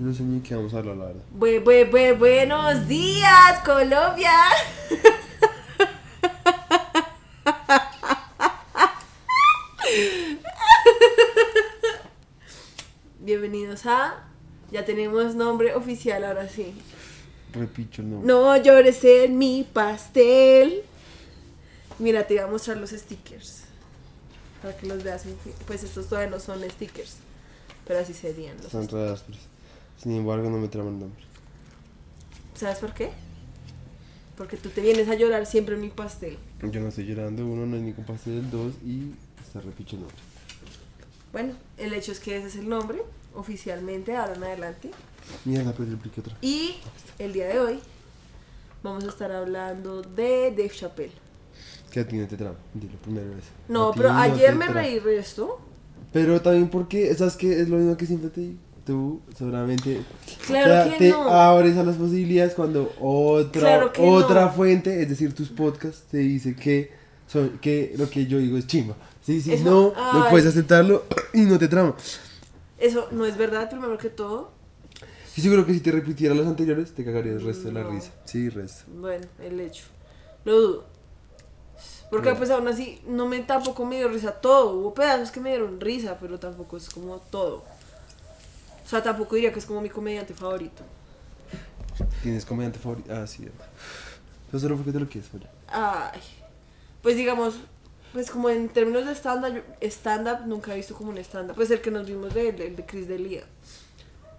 Yo no sé ni qué vamos a hablar, la verdad. Bue- bue- bue- buenos días, Colombia. Bienvenidos a... Ya tenemos nombre oficial ahora sí. Repicho el nombre. No llores en mi pastel. Mira, te voy a mostrar los stickers. Para que los veas. Pues estos todavía no son stickers. Pero así serían los Están. Sin embargo, no me traman el nombre. ¿Sabes por qué? Porque tú te vienes a llorar siempre en mi pastel. Yo no estoy llorando, uno no hay ningún pastel, dos y está repicho el nombre. Bueno, el hecho es que ese es el nombre, oficialmente, ahora en adelante. Mierda, pero el otra. Y el día de hoy vamos a estar hablando de Dave Chappelle. Que a ti no te trama, dilo primero vez. No, pero no ayer me trama. reí resto. Pero también porque, ¿sabes qué? Es lo mismo que siempre te digo. Tú seguramente Claro te, que te no. abres a las posibilidades cuando otra, Claro otra no. fuente, es decir, tus podcasts, te dice que, son, que lo que yo digo es chimba. Sí, sí, Eso- no, no puedes aceptarlo y no te trama. Eso no es verdad, primero que todo. Sí, seguro que si te repitiera los anteriores, te cagaría el resto de la risa. Sí, resto. Bueno, el hecho. Lo dudo. Porque pues aún así no me tampoco me dio risa todo. Hubo pedazos que me dieron risa, pero tampoco es como todo. O sea, tampoco diría que es como mi comediante favorito. ¿Tienes comediante favorito? Ah, sí. Eso solo porque te lo quieres, oye. Ay. Pues digamos, pues como en términos de stand-up, yo- stand-up nunca he visto como un stand-up. Pues el que nos vimos de él, el de Chris Delia.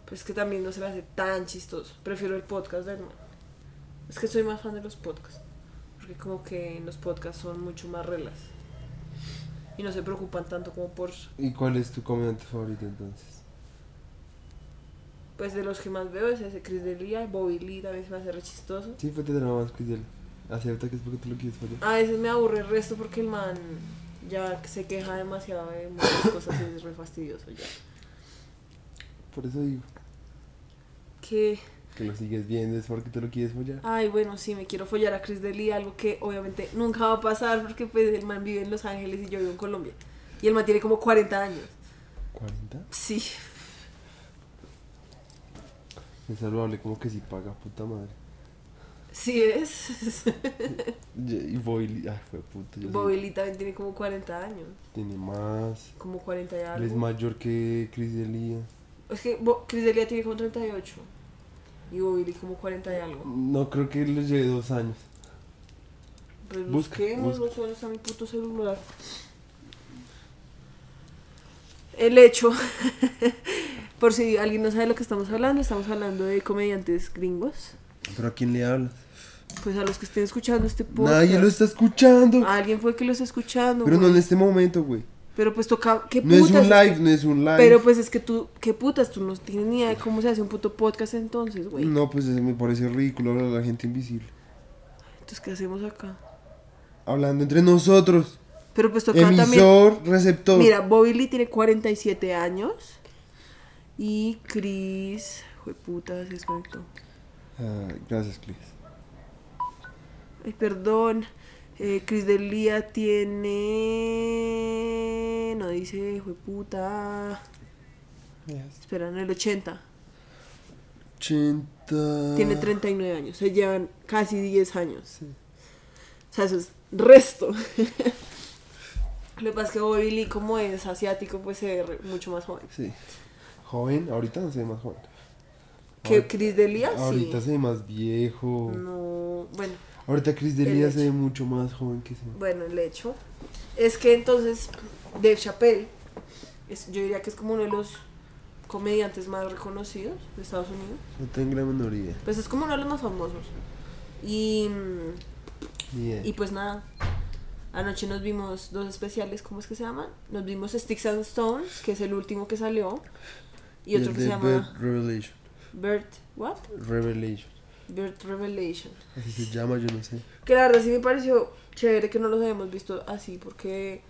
Pues que también no se me hace tan chistoso. Prefiero el podcast de él. Es que soy más fan de los podcasts. Porque como que en los podcasts son mucho más relax. Y no se preocupan tanto como por, ¿Y cuál es tu comediante favorito entonces? Pues de los que más veo es ese Chris Delia, Bobby Lee también se me hace re chistoso. Sí, fue te más que él. Acepta que es porque tú lo quieres fallar. A veces me aburre el resto porque el man ya se queja demasiado de muchas cosas y es re fastidioso ya. Por eso digo Que, que lo sigues viendo, es porque tú lo quieres fallar. ay, bueno, sí, me quiero follar a Chris Delia, algo que obviamente nunca va a pasar porque pues el man vive en Los Ángeles y yo vivo en Colombia. Y el man tiene como 40 años. ¿40? Sí, Es saludable, como que si paga, puta madre. sí es. Y y Boyle, ah, fue puta. Lee también tiene como 40 años. Tiene más. Como 40 y Él es algo. mayor que Chris Delia. Es que Bo- Chris Delia tiene como 38. Y Lee como 40 y algo. No creo que le lleve dos años. Pues busquemos, busca. no solo está mi puto celular. El hecho, por si alguien no sabe de lo que estamos hablando, estamos hablando de comediantes gringos. ¿Pero a quién le hablas? Pues a los que estén escuchando este podcast. Nadie lo está escuchando. Alguien fue que lo está escuchando. Pero no en este momento, güey. Pero pues toca. ¿Qué No es un live, que- no es un live. Pero pues es que tú, ¿qué putas? Tú no tienes ni idea de cómo se hace un puto podcast entonces, güey. No, pues me parece ridículo hablar a la gente invisible. Entonces, ¿qué hacemos acá? Hablando entre nosotros. Pero pues toca también. Emisor, receptor. Mira, Bobby Lee tiene 47 años. Y Chris. Fue puta, se desconectó. Ay, gracias, Chris. Ay, perdón. Eh, Chris Delia tiene. No dice, fue puta. Espera, en el 80. 80. Tiene 39 años. Se llevan casi 10 años. Sí. O sea, eso es resto. Lo que pasa es que Bobby Lee, como es asiático, pues se ve mucho más joven. Sí. Joven, ahorita no se ve más joven. Que Chris Delia, Ahorita sí. se ve más viejo. No, bueno. Ahorita Chris El Delia se ve mucho más joven que ese. Bueno, el hecho es que entonces Dave Chappelle, es, yo diría que es como uno de los comediantes más reconocidos de Estados Unidos. No tengo la menor idea. Pues es como uno de los más famosos. Y, mm, y pues nada, anoche nos vimos dos especiales, ¿cómo es que se llaman? Nos vimos Sticks and Stones, que es el último que salió. Y otro el que de se llama Bird Revelation. Bird, ¿what? Revelation. Bird Revelation. Así se llama, yo no sé. Que la verdad sí me pareció chévere que no los habíamos visto así, porque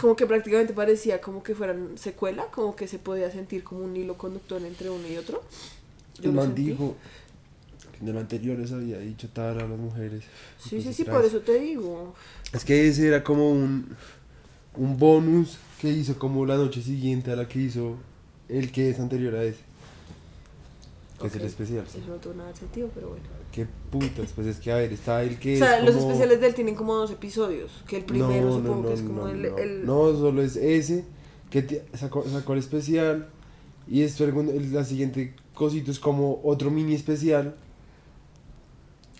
como que prácticamente parecía como que fueran secuela, como que se podía sentir como un hilo conductor entre uno y otro. Yo El man dijo que en el anterior les había dicho tal a las mujeres. Sí, sí, cosas sí, raras. por eso te digo. Es que ese era como un, un bonus que hizo como la noche siguiente a la que hizo el que es anterior a ese. que es el especial. Eso no tuvo nada de sentido, pero bueno. Qué putas, pues es que a ver, está el que O sea, es los como- especiales de él tienen como dos episodios. Que el primero supongo que es como no, el, no. el- No, solo es ese que te- sacó, sacó el especial y el- la siguiente cosito es como otro mini especial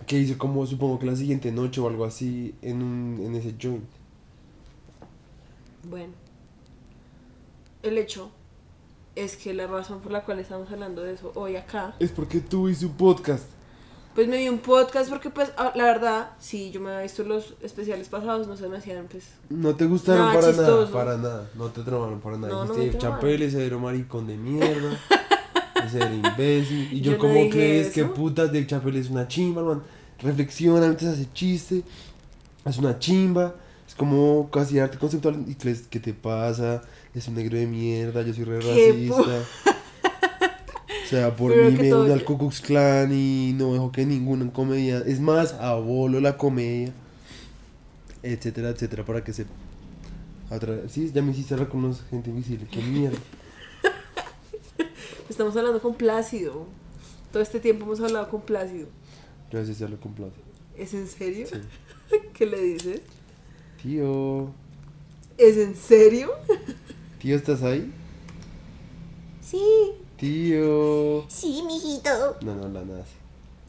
que hizo como supongo que la siguiente noche o algo así en un en ese joint. Bueno. El hecho es que la razón por la cual estamos hablando de eso hoy acá, Es porque tú hice un podcast. pues me vi un podcast porque pues ah, la verdad, sí, yo me había visto los especiales pasados, no se me hacían pues... No te gustaron Nada para chistoso. nada, para nada. No te tramaron para nada. No, no Dijiste tramaron. Chapel, ese era maricón de mierda. ese era imbécil. Y yo, Yo no como crees que eso. putas del Chapel es una chimba, man. Reflexiona, antes hace chiste. Es una chimba. Es como casi arte conceptual. ¿Y crees qué te pasa? Es un negro de mierda, yo soy re racista. O sea, por Pero mí me todo- une al Ku Klux Klan y no dejo que ninguna comedia. Es más, abolo la comedia. Etcétera, etcétera, para que se. atra- Sí, ya me hiciste hablar con los gente invisible. Qué mierda. Estamos hablando con Plácido. Todo este tiempo hemos hablado con Plácido. Yo a veces ya lo complace. ¿Es en serio? Sí. ¿Qué le dices? Tío. ¿Es en serio? Tío, ¿estás ahí? Sí, Tío. sí, mijito. No, no, la nada. así,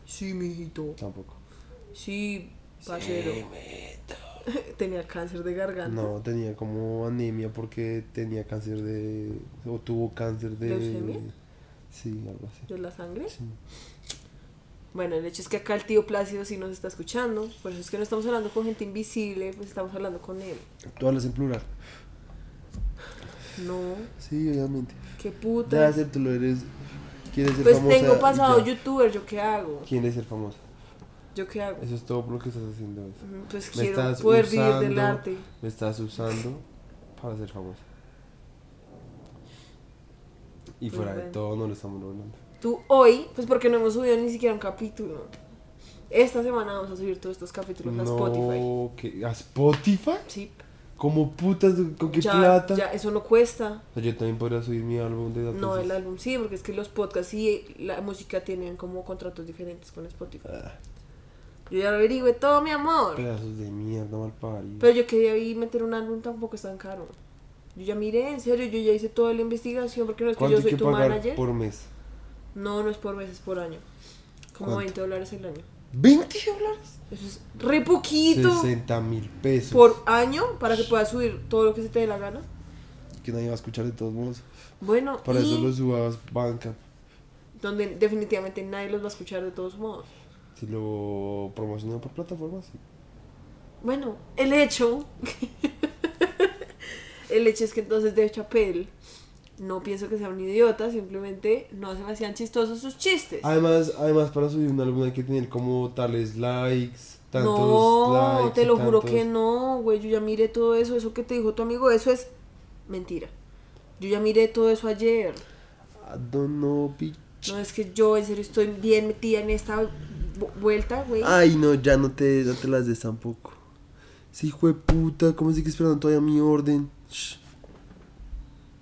Sí, mijito. Tampoco. Sí, parcero. Tenía cáncer de garganta. No, tenía como anemia porque tenía cáncer de. O tuvo cáncer de. ¿Leucemia? Sí, algo así. ¿De la sangre? Sí. Bueno, el hecho es que acá el tío Plácido sí nos está escuchando. Por eso es que no estamos hablando con gente invisible, pues estamos hablando con él. Tú hablas en plural. No, Sí, obviamente. qué Ya puta. acéptalo, eres. ¿Quieres ser Pues famosa? tengo pasado Ya. youtuber, ¿yo qué hago? ¿Quieres ser famosa? ¿Yo qué hago? Eso es todo por lo que estás haciendo hoy. Pues Me quiero estás poder vivir del usando. arte. Me estás usando para ser famosa. Y Pues fuera de bueno. todo no lo estamos logrando. Tú hoy, pues porque no hemos subido ni siquiera un capítulo. Esta semana vamos a subir todos estos capítulos a Spotify. ¿A Spotify? Sí, ¿Cómo putas? ¿Con qué ya, plata? ya, eso no cuesta. O sea, yo también podría subir mi álbum de datos. No, el álbum sí, porque es que los podcasts y la música tienen como contratos diferentes con Spotify. Ah, Yo ya lo averigüé todo, mi amor. pedazos de mierda, mal parido. Pero yo quería ir meter un álbum tampoco es tan caro. Yo ya miré, en serio, yo ya hice toda la investigación porque no es que ¿Cuánto yo hay soy que tu pagar manager. por mes? No, no es por mes, es por año. Como ¿Cuánto? 20 dólares el año. ¿20 dólares? Eso es re poquito 60 mil pesos. por año para que puedas subir todo lo que se te dé la gana. Que nadie va a escuchar de todos modos. Bueno, Para y eso lo subas banca. donde definitivamente nadie los va a escuchar de todos modos. Si lo promocionan por plataformas, sí. Bueno, el hecho. el hecho es que entonces Dave Chappelle no pienso que sea un idiota, simplemente no se me hacían chistosos sus chistes. Además, además para subir un álbum hay que tener como tales likes, tantos no, likes. te lo juro que no, güey. Yo ya miré todo eso. Eso que te dijo tu amigo, eso es mentira. Yo ya miré todo eso ayer. I don't know, bitch. No es que yo en serio estoy bien metida en esta vu- vuelta, güey. Ay, no, ya no te, no te las des tampoco. Sí, hijo de puta, ¿cómo sigue esperando todavía mi orden? Shh.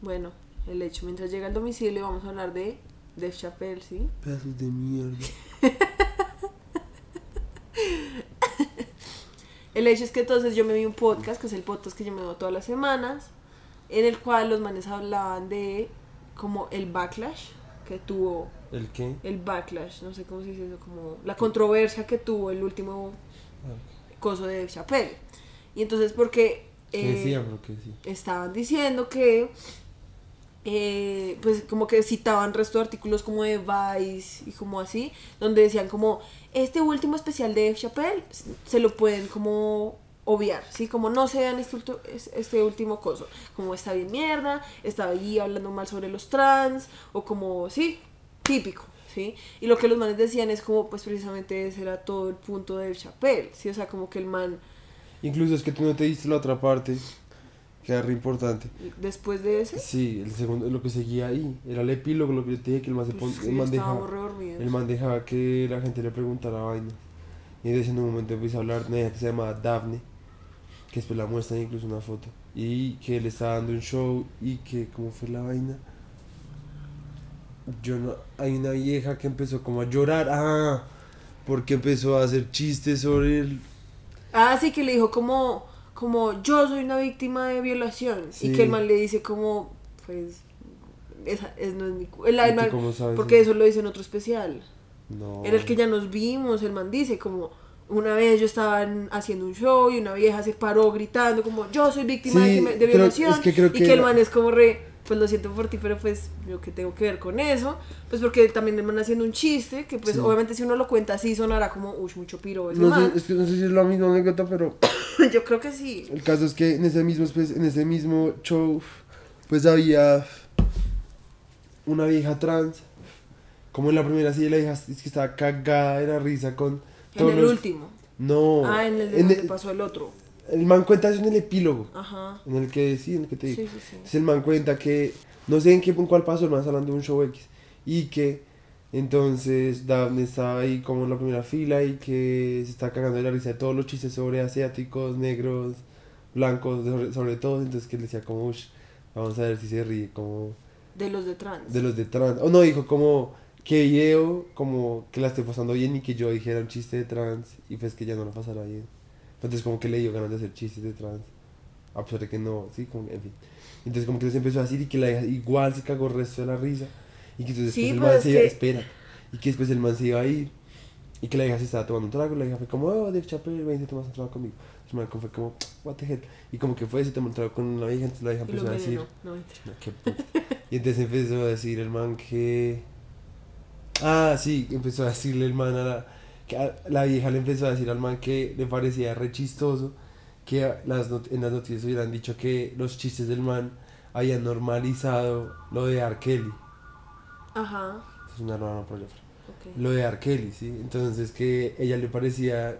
Bueno, el hecho, mientras llega al domicilio vamos a hablar de Dave Chappelle, ¿sí? Pedazos de mierda. El hecho es que entonces yo me vi un podcast, que es el podcast que yo me veo todas las semanas, en el cual los manes hablaban de como el backlash que tuvo, ¿El qué? el backlash, no sé cómo se dice eso, como la controversia que tuvo el último coso de Dave Chappelle. Y entonces porque... ¿Qué eh, decía, bro? ¿Qué estaban diciendo que eh, pues como que citaban resto de artículos como de Vice y como así, donde decían como este último especial de Dave Chappelle se lo pueden como obviar, ¿sí? Como no se vean este, este último coso, como está bien mierda, estaba ahí hablando mal sobre los trans, o como, sí, típico, ¿sí? Y lo que los manes decían es como, pues precisamente ese era todo el punto de Dave Chappelle, ¿sí? O sea, como que el man, Incluso es que tú no te diste la otra parte, que era re importante. después de ese, Sí, el segundo, lo que seguía ahí, era el epílogo, lo que yo te dije, que el man, se pues, pon- sí, el man dejaba, el man dejaba que la gente le preguntara vaina. Y entonces en un momento empieza a hablar de una hija que se llama Daphne, que después la muestran incluso una foto. Y que él estaba dando un show y que, ¿cómo fue la vaina? Yo no, hay una vieja que empezó como a llorar, ah, porque empezó a hacer chistes sobre el... Ah, sí, que le dijo como, como yo soy una víctima de violación. Sí. Y que el man le dice como, pues, esa es, no es mi el, el ¿Y tú man- cómo sabes Porque eso? eso lo dice en otro especial. No. En el que ya nos vimos, el man dice como, una vez yo estaba en- haciendo un show y una vieja se paró gritando como, yo soy víctima Sí, de, violación. es que creo y que el man es como re, pues lo siento por ti, pero pues yo que tengo que ver con eso. Pues porque también el man haciendo un chiste, que pues Sí. obviamente si uno lo cuenta así sonará como, uy, mucho piro ese No man. sé, es que no sé si es la misma anécdota, pero yo creo que sí. el caso es que en ese mismo, espe- en ese mismo show, pues había una vieja trans, como en la primera sí la vieja es que estaba cagada de la risa con En el los- último. No. Ah, en el de en el- pasó el otro. El man cuenta eso en el epílogo. Ajá. En el que sí, en el que te Sí, digo. sí, sí. Entonces el man cuenta que, no sé en qué en cuál pasó, el man está hablando de un show X. Y que entonces Daphne estaba ahí como en la primera fila y que se está cagando de la risa de todos los chistes sobre asiáticos, negros, blancos, sobre, sobre todo. Entonces que él decía como, vamos a ver si se ríe como De los de trans. de los de trans. O no, dijo como que video, como que la esté pasando bien y que yo dijera un chiste de trans y pues que ya no lo pasara bien. Entonces como que le dio ganas de hacer chistes de trans. A pesar de que no, sí, como, en fin. Entonces como que les empezó a decir y que la hija igual se cagó el resto de la risa. Y que entonces Sí, después el pues man se iba, que- espera. Y que después el man se iba a ir. Y que la hija se estaba tomando un trago. La hija fue como, oh, Dave Chappelle, ven, te tomas un trago conmigo. El man fue como, what the hell. Y como que fue, se tomó un trago con la hija. Entonces la hija y empezó a decir. No, mentira. no, qué puta. Y entonces empezó a decir el man que. Ah, sí, empezó a decirle el man a la. Que la vieja le empezó a decir al man que le parecía re chistoso que las en las noticias hubieran dicho que los chistes del man habían normalizado lo de R. Kelly. Ajá. Es una nueva por allá afuera. Ok. Lo de R. Kelly, ¿sí? Entonces que ella le parecía.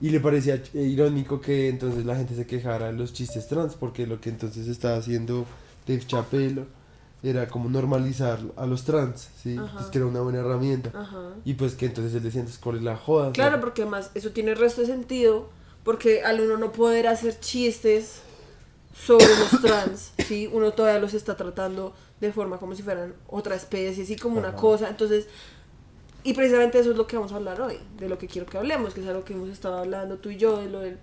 Y le parecía irónico que entonces la gente se quejara de los chistes trans, porque lo que entonces estaba haciendo Dave Chappelle era como normalizar a los trans, ¿sí? Pues que era una buena herramienta. Ajá. Y pues que entonces él decía, entonces, ¿cuál es la joda? Claro, porque además eso tiene el resto de sentido, porque al uno no poder hacer chistes sobre los trans, ¿sí? Uno todavía los está tratando de forma como si fueran otra especie, así como una cosa. Entonces, y precisamente eso es lo que vamos a hablar hoy, de lo que quiero que hablemos, que es algo que hemos estado hablando tú y yo, de lo del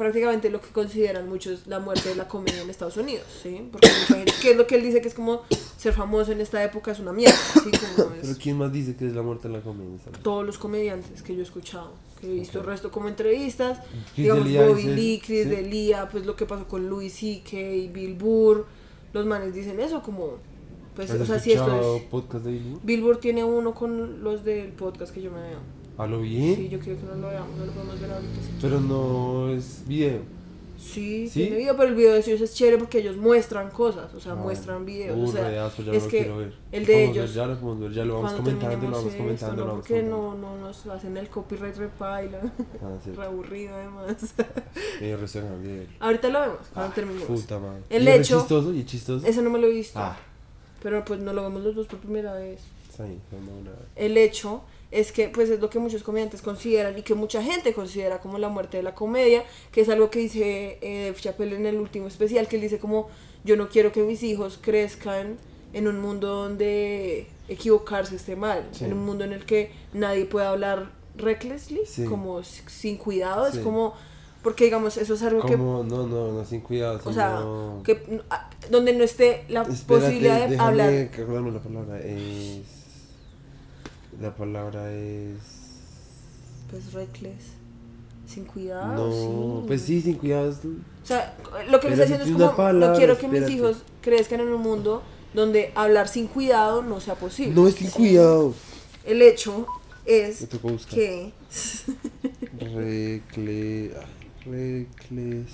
prácticamente lo que consideran muchos la muerte de la comedia en Estados Unidos, ¿sí? Porque que es lo que él dice que es como ser famoso en esta época es una mierda, ¿sí? Como es- Pero ¿quién más dice que es la muerte de la comedia? todos los comediantes que yo he escuchado, que he visto el resto como entrevistas, Chris digamos D'Elia Bobby dice- Lee, Chris sí. D'Elia, pues lo que pasó con Louis C.K., Bill Burr, los manes dicen eso como, pues, ¿Has o sea, si esto es... podcast de? Bill Burr tiene uno con los del podcast que yo me veo. ¿A lo bien? Sí, yo quiero que no lo veamos, no lo podemos ver ahorita. sí. Pero no es video. Sí, ¿Sí? tiene video, pero el video de ellos es chévere porque ellos muestran cosas, o sea, Ah, muestran videos. uh, o sea, reazo, ya es lo que quiero ver. el de podemos ver, ellos- ya lo podemos ver, ya lo vamos comentando, lo vamos esto, comentando, no, lo vamos porque comentando. no, no nos hacen el copyright repaila, Ah, sí. re aburrido además. Eh. Ahorita lo vemos, cuando terminemos. Puta madre. El ¿Y es hecho- chistoso y chistoso? Ese no me lo he visto. Ah, Pero pues no lo vemos los dos por primera vez. ahí, no, no, nada. El hecho es que pues es lo que muchos comediantes consideran y que mucha gente considera como la muerte de la comedia, que es algo que dice eh, Dave Chappelle en el último especial, que él dice como yo no quiero que mis hijos crezcan en un mundo donde equivocarse esté mal, Sí. en un mundo en el que nadie puede hablar recklessly, Sí. como sin cuidado, es como porque digamos eso es algo que no, no, no, sin cuidado, o sino... sea, que donde no esté la Espérate, posibilidad de hablar la palabra, es... La palabra es... pues reckless sin cuidado No, sí. pues sí, sin cuidado. O sea, lo que me está diciendo es como, palabra, no quiero que mis hijos crezcan en un mundo donde hablar sin cuidado no sea posible. No es sin cuidado. El hecho es que... Recle... ay, Recles...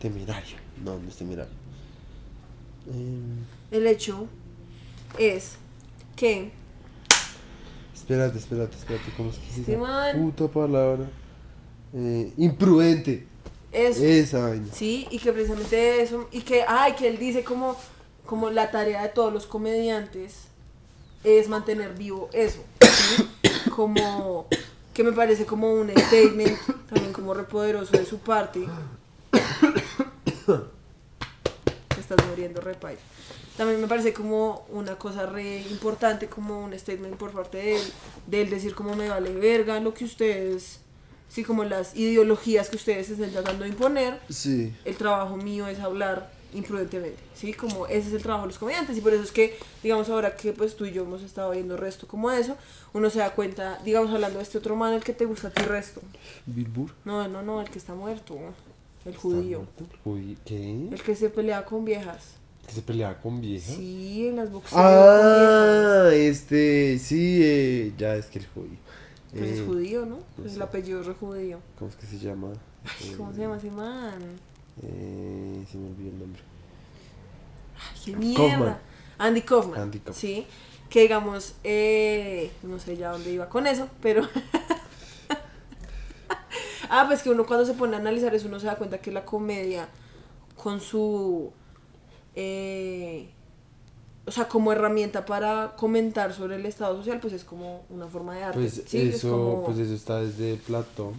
Temerario. No, no es temerario. Em, El hecho es que... espérate, espérate, espérate. ¿Cómo es que se. Puta palabra. Eh, imprudente. Es, Esa vaina. Sí, y que precisamente eso, y que, ay, que él dice como, como la tarea de todos los comediantes es mantener vivo eso, ¿sí? Como, que me parece como un statement también como repoderoso de su parte. Te estás muriendo, repay. También me parece como una cosa re importante, como un statement por parte de él, de él decir como me vale verga lo que ustedes, sí, como las ideologías que ustedes estén tratando de imponer, Sí. el trabajo mío es hablar imprudentemente, ¿sí? Como ese es el trabajo de los comediantes y por eso es que, digamos, ahora que pues tú y yo hemos estado viendo resto como eso, uno se da cuenta, digamos, hablando de este otro man, el que te gusta a ti resto. Bilbur. No, no, no, el que está muerto, el judío, Judío. ¿Qué? el que se pelea con viejas. Que se peleaba con vieja. Sí, en las viejas. Ah, este, sí, eh, ya es que el judío. Pues es Eh, judío, ¿no? no Pues el apellido es re judío. ¿Cómo es que se llama? Ay, ¿Cómo Eh, se llama ese man? Eh, se me olvidó el nombre. Ay, qué mierda. Kaufman. Andy Kaufman. Andy Kaufman. Sí. Que digamos, no sé ya dónde iba con eso, pero. ah, pues que uno cuando se pone a analizar eso, uno se da cuenta que la comedia, con su. Eh, o sea, como herramienta para comentar sobre el estado social, pues es como una forma de arte. Pues sí, es eso, como- pues eso está desde Platón.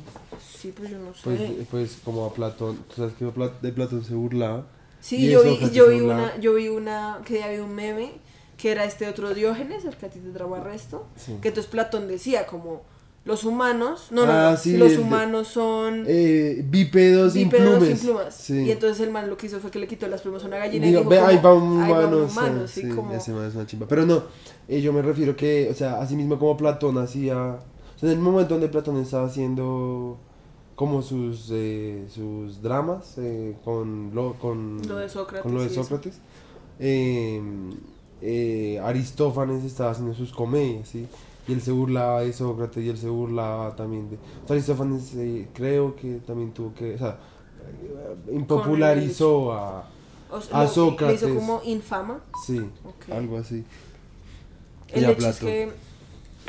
Sí, pues yo no sé. Pues, pues como a Platón, tú sabes que de Platón se burlaba. Sí, yo vi, yo vi una, yo vi una, que vi un meme, que era este otro Diógenes, el que a ti te traba resto, Sí. que entonces Platón decía como los humanos, no, no, Ah, no, sí, si los de- humanos son Eh, bípedos, sin bípedos sin plumas. Sí. Y entonces el man lo que hizo fue que le quitó las plumas a una gallina Digo, y dijo ve, como, ahí va un "Ahí va humano. un humano", sí, sí, sí, como- ese man es una chimba. Pero no, eh, yo me refiero que, o sea, así mismo como Platón hacía. O sea, en el momento donde Platón estaba haciendo como sus eh, sus dramas eh, con lo con Lo de Sócrates con lo de. Sócrates eh, eh, Aristófanes estaba haciendo sus comedias sí y él se burlaba de Sócrates y él se burlaba también de o sea, Aristófanes eh, creo que también tuvo que o sea impopularizó a o sea, a Sócrates. Le hizo como infama. sí algo así El Y a es que,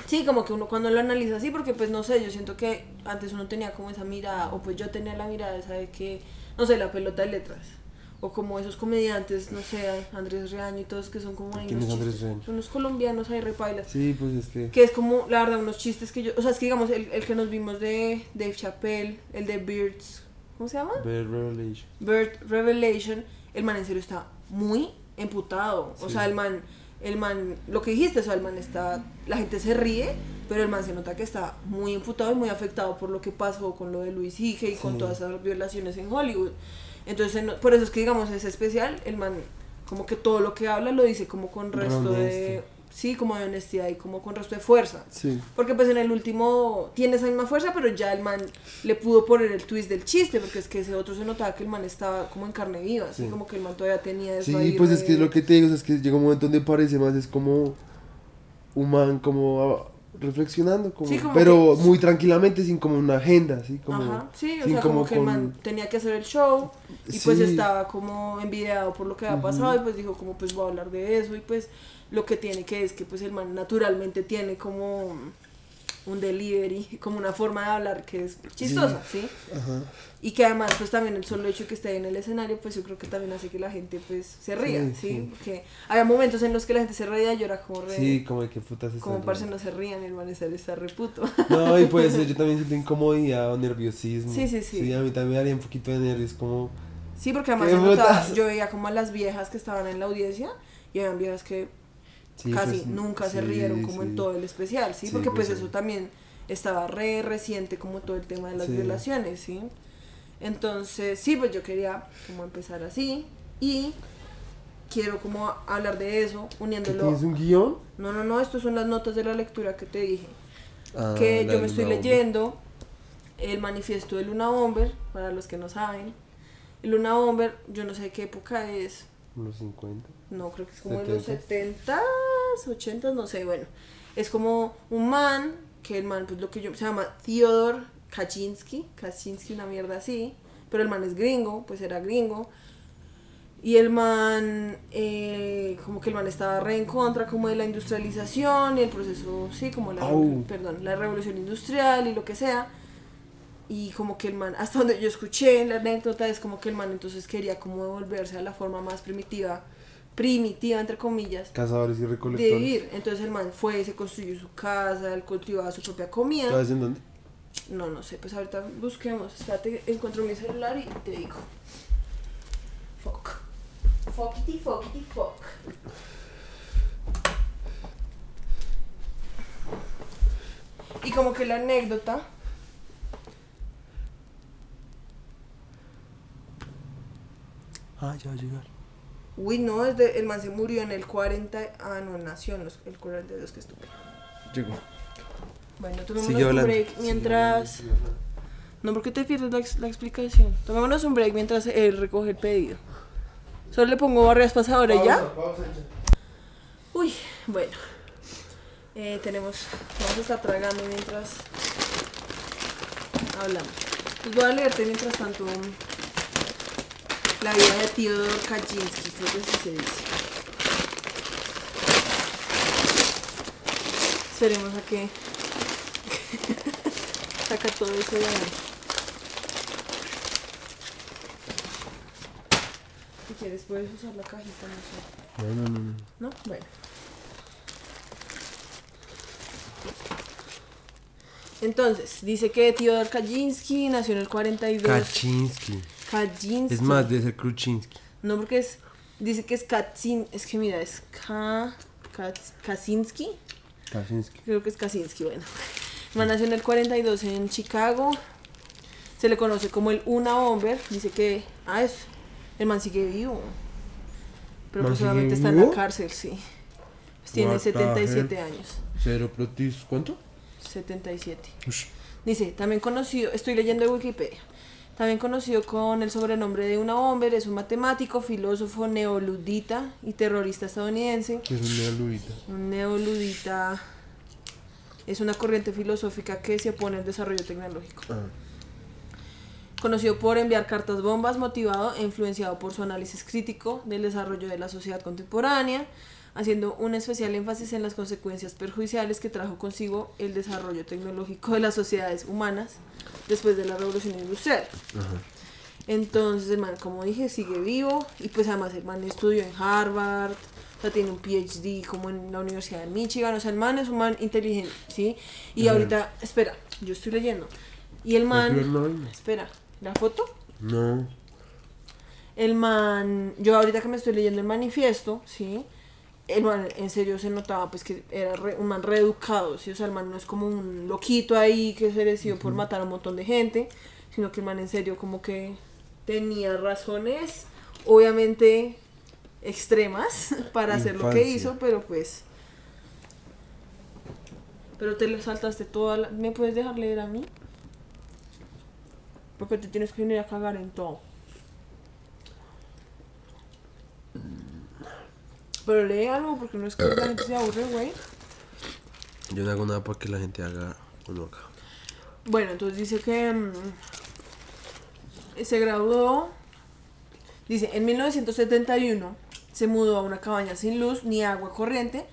sí, como que uno cuando lo analiza así, porque pues no sé, yo siento que antes uno tenía como esa mirada, o pues yo tenía la mirada esa de que, no sé, la pelota de letras. O como esos comediantes, no sé, Andrés Reaño y todos que son como ahí ¿Quién unos Andrés chistes, unos colombianos ahí repailas. sí pues es que Que es como, la verdad, unos chistes que yo, o sea, es que digamos, el, el que nos vimos de Dave Chappelle, el de Birds, ¿cómo se llama? Bad Revelation Bird Revelation, el man en serio está muy emputado. O sea, el man, el man, lo que dijiste, o sea, el man está, la gente se ríe, pero el man se nota que está muy emputado y muy afectado por lo que pasó con lo de Luis Hige y con todas esas violaciones en Hollywood. Entonces, no- por eso es que digamos es especial, el man como que todo lo que habla lo dice como con resto de, sí, como de honestidad y como con resto de fuerza. sí Porque pues en el último tiene esa misma fuerza, pero ya el man le pudo poner el twist del chiste, porque es que ese otro se notaba que el man estaba como en carne viva, así Sí. como que el man todavía tenía eso Sí, ahí pues es que lo que te digo o sea, es que llega un momento donde parece más, es como un man como reflexionando, como, Sí, como pero que- muy tranquilamente, sin como una agenda, así como... Ajá, sí, o sin sea, como, que el man tenía que hacer el show y pues estaba como envidiado por lo que había pasado y pues dijo como pues voy a hablar de eso y pues lo que tiene que es que pues el man naturalmente tiene como un delivery, como una forma de hablar que es chistosa, ¿sí? Ajá. Y que además, pues también el solo hecho que esté en el escenario, pues yo creo que también hace que la gente, pues, se ría, Sí, ¿sí? sí. Porque había momentos en los que la gente se reía y yo era como re... Sí, como de que putas como parce no se rían, el man está, está re puto. No, y puede ser, yo también siento incomodidad o nerviosismo. Sí, sí, sí. Sí, a mí también me daría un poquito de nervios, como... Sí, porque además yo veía como a las viejas que estaban en la audiencia y eran viejas que sí, casi pues, nunca se rieron como en todo el especial, ¿sí? Porque pues pues, eso también estaba re reciente como todo el tema de las violaciones, ¿sí? Entonces, sí, pues yo quería como empezar así y quiero como hablar de eso, ¿Que uniéndolo... ¿Tienes un guion? No, no, no, estas son las notas de la lectura que te dije. Ah, que yo me estoy Luna Bomber. leyendo el manifiesto de Luna Bomber, para los que no saben. El Luna Bomber, yo no sé qué época es, Los 50. no creo que es como de los 70. 70s, 80s, no sé, bueno. Es como un man, que el man, pues lo que yo, se llama Theodor Kaczynski, Kaczynski, una mierda así, pero el man es gringo, pues era gringo. Y el man, eh, como que el man estaba re en contra como de la industrialización y el proceso, sí, como la, perdón, la revolución industrial y lo que sea. Y como que el man, hasta donde yo escuché la anécdota, es como que el man entonces quería como devolverse a la forma más primitiva, primitiva entre comillas, Cazadores y de recolectores. vivir. Entonces el man fue, se construyó su casa, él cultivaba su propia comida. ¿Sabes en dónde? No, no sé, pues ahorita busquemos. Espérate, encuentro mi celular y te digo. Fuck. Fockity, fockity, fock. Y como que la anécdota. Ah, ya va a llegar. Uy, no, es de- el man se murió en el 40. Ah, no, nació en los, el 42, que estúpido. Llegó. Bueno, tomémonos Sigue un hablando. break mientras. No, porque te pierdes la, la explicación. Tomémonos un break mientras él recoge el pedido. Solo le pongo barrias pasadoras ya. Uy, bueno. Eh, tenemos. Vamos a estar tragando mientras hablamos. Pues voy a leerte mientras tanto la vida de Theodor Kaczynski, creo que así se dice. Esperemos a que saca todo eso de ahí. Si quieres puedes usar la cajita, no sé. No, no, no. no. ¿No? Bueno. Entonces, dice que Theodor Kaczynski nació en el 42. Kaczynski. Kaczynski. Es más, debe ser Kruczynski. No, porque es. Dice que es Kaczyn. Es que mira, es Ka. Katz- Kaczynski. Kaczynski. Creo que es Kaczynski, bueno. Man nació en el 42 en Chicago. Se le conoce como el Una Bomber. Dice que. Ah, es. El man sigue vivo. Pero ¿Man pues solamente está en la cárcel, sí. Pues tiene What the 77 hell? años. Cero protis. ¿Cuánto? 77. Ush. Dice, también conocido, estoy leyendo de Wikipedia, también conocido con el sobrenombre de una bomber, es un matemático, filósofo, neoludita y terrorista estadounidense. Es un neoludita. Un neoludita es una corriente filosófica que se opone al desarrollo tecnológico. Ah. Conocido por enviar cartas bombas, motivado e influenciado por su análisis crítico del desarrollo de la sociedad contemporánea, haciendo un especial énfasis en las consecuencias perjudiciales que trajo consigo el desarrollo tecnológico de las sociedades humanas después de la revolución industrial. Ajá. Entonces, el man, como dije, sigue vivo y pues además el man estudió en Harvard, o sea, tiene un PhD como en la Universidad de Michigan, o sea, el man es un man inteligente, ¿sí? Y Ajá. ahorita, espera, yo estoy leyendo. Y el ¿No man, espera, ¿la foto? No. El man, yo ahorita que me estoy leyendo el manifiesto, ¿sí? El man en serio se notaba pues que era re- un man reeducado, ¿sí? O sea, el man no es como un loquito ahí que se decidió por matar a un montón de gente, sino que el man en serio como que tenía razones, obviamente extremas, para hacer lo que hizo, pero pues... Pero te le saltaste toda la... ¿Me puedes dejar leer a mí? Porque te tienes que venir a cagar en todo. Pero lee algo porque no es que la gente se aburre, güey. Yo no hago nada para que la gente haga uno acá. Bueno, entonces dice que mm, se graduó. Dice, en 1971 se mudó a una cabaña sin luz ni agua corriente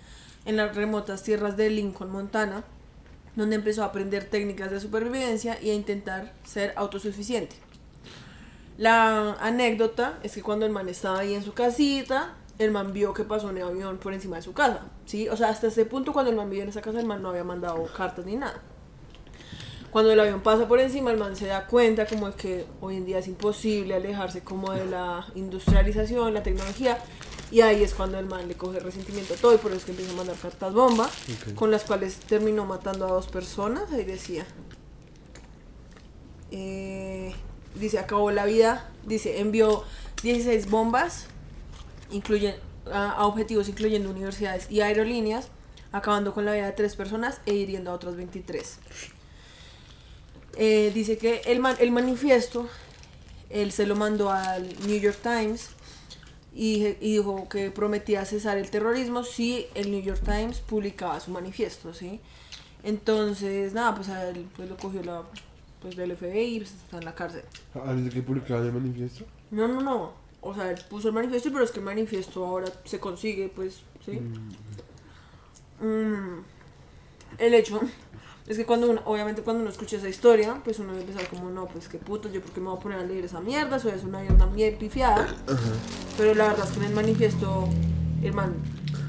en las remotas tierras de Lincoln, Montana, donde empezó a aprender técnicas de supervivencia y a intentar ser autosuficiente. La anécdota es que cuando el man estaba ahí en su casita, el man vio que pasó un avión por encima de su casa, ¿sí? O sea, hasta ese punto cuando el man vivía en esa casa, el man no había mandado cartas ni nada. Cuando el avión pasa por encima, el man se da cuenta como de que hoy en día es imposible alejarse como de la industrialización, la tecnología, y ahí es cuando el man le coge resentimiento a todo y por eso es que empieza a mandar cartas bomba, con las cuales terminó matando a dos personas, ahí decía. Eh, dice, acabó la vida, dice, envió 16 bombas, incluyen, a, a objetivos incluyendo universidades y aerolíneas, acabando con la vida de tres personas e hiriendo a otras 23. Eh, dice que el, man- el manifiesto, él se lo mandó al New York Times y, y dijo que prometía cesar el terrorismo si el New York Times publicaba su manifiesto, ¿sí? Entonces, nada, pues a él pues, lo cogió la, pues, del FBI y pues, está en la cárcel. ¿Antes de que el manifiesto? No, no, no. O sea, él puso el manifiesto, pero es que el manifiesto ahora se consigue, pues, ¿sí? Mm, el hecho es que cuando uno, obviamente cuando uno escucha esa historia, pues uno debe pensar como, no, pues qué puto, yo por qué me voy a poner a leer esa mierda, eso es una mierda bien pifiada. Pero la verdad es que en el manifiesto el man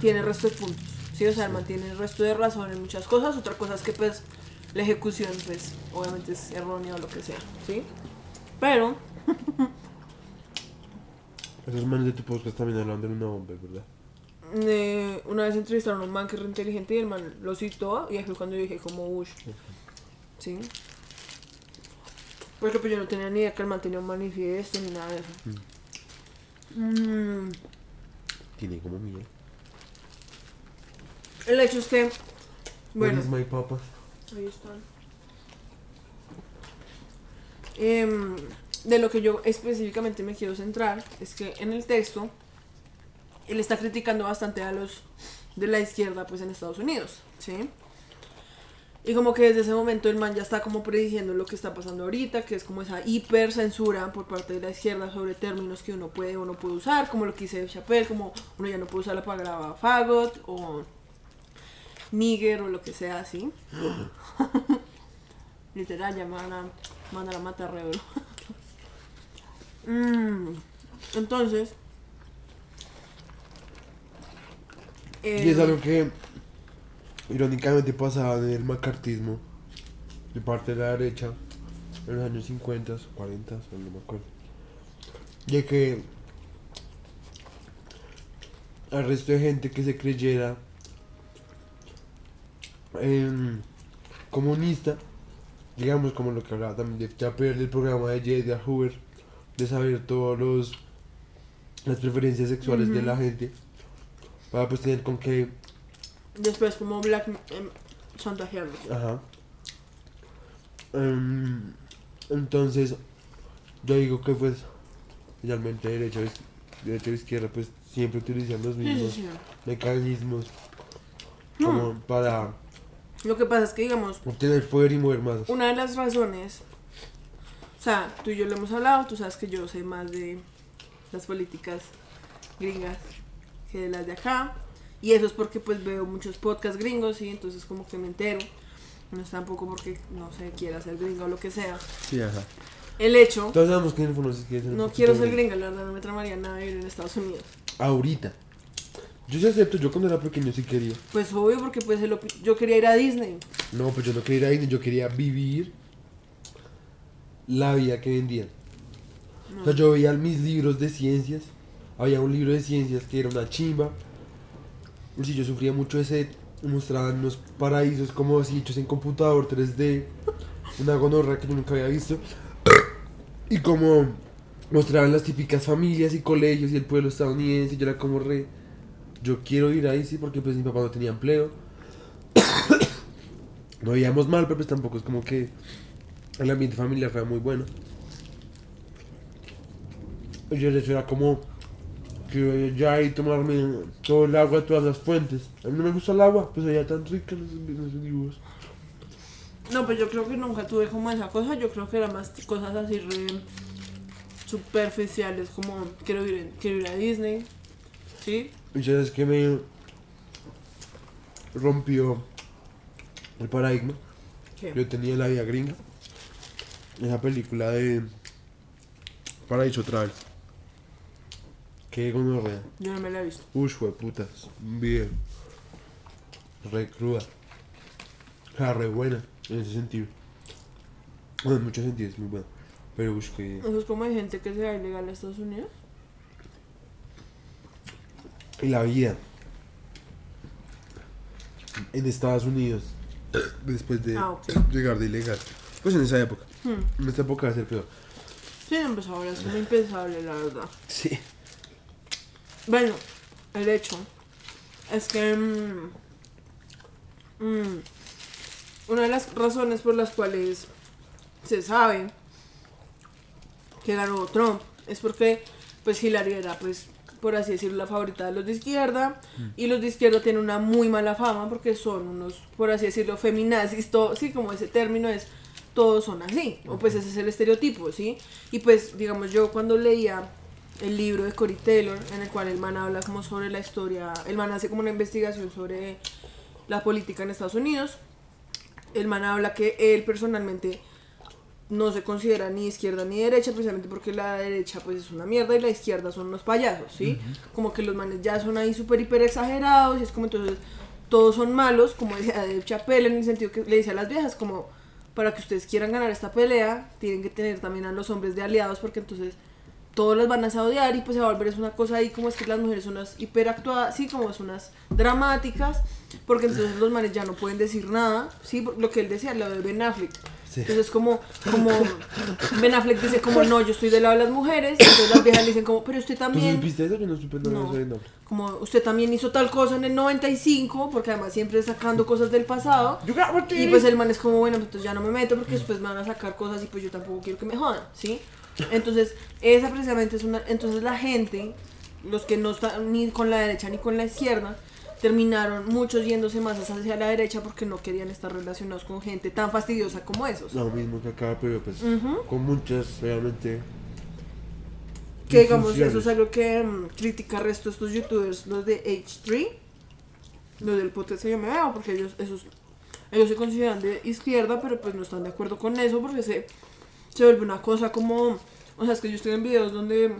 tiene el resto de puntos, ¿sí? O sea, el man tiene el resto de razón en muchas cosas, otra cosa es que pues la ejecución, pues, obviamente es errónea o lo que sea, ¿sí? Pero Esos manes de tu podcast también hablan de una bomba, ¿verdad? Eh, una vez entrevistaron a un man que es re inteligente y el man lo citó y ahí fue cuando yo dije como ush. ¿Sí? Porque pues yo no tenía ni idea que el man tenía un manifiesto ni nada de eso. Mm, Tiene como miedo. el hecho es que, bueno, my papa? ahí están. Em, de lo que yo específicamente me quiero centrar es que en el texto él está criticando bastante a los de la izquierda pues en Estados Unidos, ¿sí? Y como que desde ese momento el man ya está como prediciendo lo que está pasando ahorita, que es como esa hipercensura por parte de la izquierda sobre términos que uno puede o no puede usar, como lo que dice Chappelle, como uno ya no puede usar la palabra fagot o nigger o lo que sea así. Literal, ya me van a mandar a matar re. Mm, Entonces... Y eh, es algo que irónicamente pasaba en el macartismo de parte de la derecha en los años 50, 40, no me acuerdo. Y que al resto de gente que se creyera em, comunista, digamos como lo que hablaba también de Chappelle, del programa de J. Edgar Hoover, de saber todos los las preferencias sexuales de la gente para pues tener con qué Después como Black em, chantajearlo. Ajá. Em, entonces, yo digo que pues, finalmente derecha, o iz- derecha o izquierda, pues siempre utilizan los Sí, sí, mismos sí. mecanismos como para Lo que pasa es que, digamos, obtener poder y mover más. una de las razones, sea, tú y yo lo hemos hablado, tú sabes que yo sé más de las políticas gringas que de las de acá, y eso es porque pues veo muchos podcasts gringos y entonces como que me entero, no es tampoco porque no sé, quiera ser gringa o lo que sea. Sí, ajá. El hecho, Todos sabemos que no quiero ser gringa, la verdad no me tramaría nada vivir en Estados Unidos. Ahorita. Yo sí acepto, yo cuando era pequeño sí quería. Pues obvio porque pues el yo quería ir a Disney. No, pues yo no quería ir a Disney, yo quería vivir la vida que vendían. O sea, yo veía mis libros de ciencias. Había un libro de ciencias que era una chimba. Y si yo sufría mucho de sed, mostraban unos paraísos como así hechos en computador 3D. Una gonorra que yo nunca había visto. Y como mostraban las típicas familias y colegios y el pueblo estadounidense. Yo era como re. Yo quiero ir ahí, sí, porque pues mi papá no tenía empleo. no veíamos mal, pero pues tampoco es como que el ambiente familiar fue muy bueno. Y yo hecho era como que ya ahí tomarme todo el agua todas las fuentes. A mí no me gusta el agua, pues allá tan rica en esos dibujos. No, pues yo creo que nunca tuve como esa cosa, yo creo que era más cosas así re superficiales, como quiero ir, quiero ir a Disney, ¿sí? Y sabes que me rompió el paradigma. ¿Qué? Yo tenía la vida gringa. Esa película de Paraíso Travel. Qué gonorrea. Yo no me la he visto. Ush, fue putas. Bien. Re cruda. O sea, re buena en ese sentido. Bueno, en muchos sentidos, muy buena. Pero ush, que. Eso es como hay gente que se va ilegal a Estados Unidos. Y la vida. En Estados Unidos. Después de Ah, ok. llegar de ilegal. Pues en esa época. Hmm. En esta época a ser peor. Sí, pues ahora es como impensable, la verdad. Sí. Bueno, el hecho es que mm, mm, una de las razones por las cuales se sabe que ganó Trump es porque pues Hillary era pues por así decirlo la favorita de los de izquierda y los de izquierda tienen una muy mala fama porque son unos por así decirlo feminazis todo sí como ese término es todos son así o pues ese es el estereotipo sí y pues digamos yo cuando leía el libro de Cory Taylor en el cual el man habla como sobre la historia el man hace como una investigación sobre la política en Estados Unidos el man habla que él personalmente no se considera ni izquierda ni derecha, precisamente porque la derecha pues es una mierda y la izquierda son unos payasos, ¿sí? Como que los manes ya son ahí súper hiper exagerados y es como entonces todos son malos, como decía Dave Chappelle en el sentido que le dice a las viejas como para que ustedes quieran ganar esta pelea tienen que tener también a los hombres de aliados porque entonces todos las van a odiar y pues se va a volver es una cosa ahí como es que las mujeres son unas hiperactuadas, sí, como son unas dramáticas, porque entonces los manes ya no pueden decir nada, sí, lo que él decía, lo de Ben Affleck. Sí. Entonces como, como Ben Affleck dice como no, yo estoy del lado de las mujeres, entonces las viejas le dicen como, pero usted ¿Tú también, supiste eso? Yo no supe nada de No. eso de no. como usted también hizo tal cosa en el 95, porque además siempre sacando cosas del pasado. Y pues el man es como, bueno, entonces ya no me meto porque después me van a sacar cosas y pues yo tampoco quiero que me jodan, ¿sí? Entonces, esa precisamente es una... Entonces la gente, los que no están ni con la derecha ni con la izquierda, terminaron muchos yéndose más hacia la derecha porque no querían estar relacionados con gente tan fastidiosa como esos. Lo mismo que acá, pero pues Ujú. con muchas realmente. Que digamos, eso es algo que mm, critica el resto de estos youtubers, los de H3, los del podcast yo me veo, porque ellos, esos, ellos se consideran de izquierda, pero pues no están de acuerdo con eso, porque se, se vuelve una cosa como, o sea, es que yo estoy en videos donde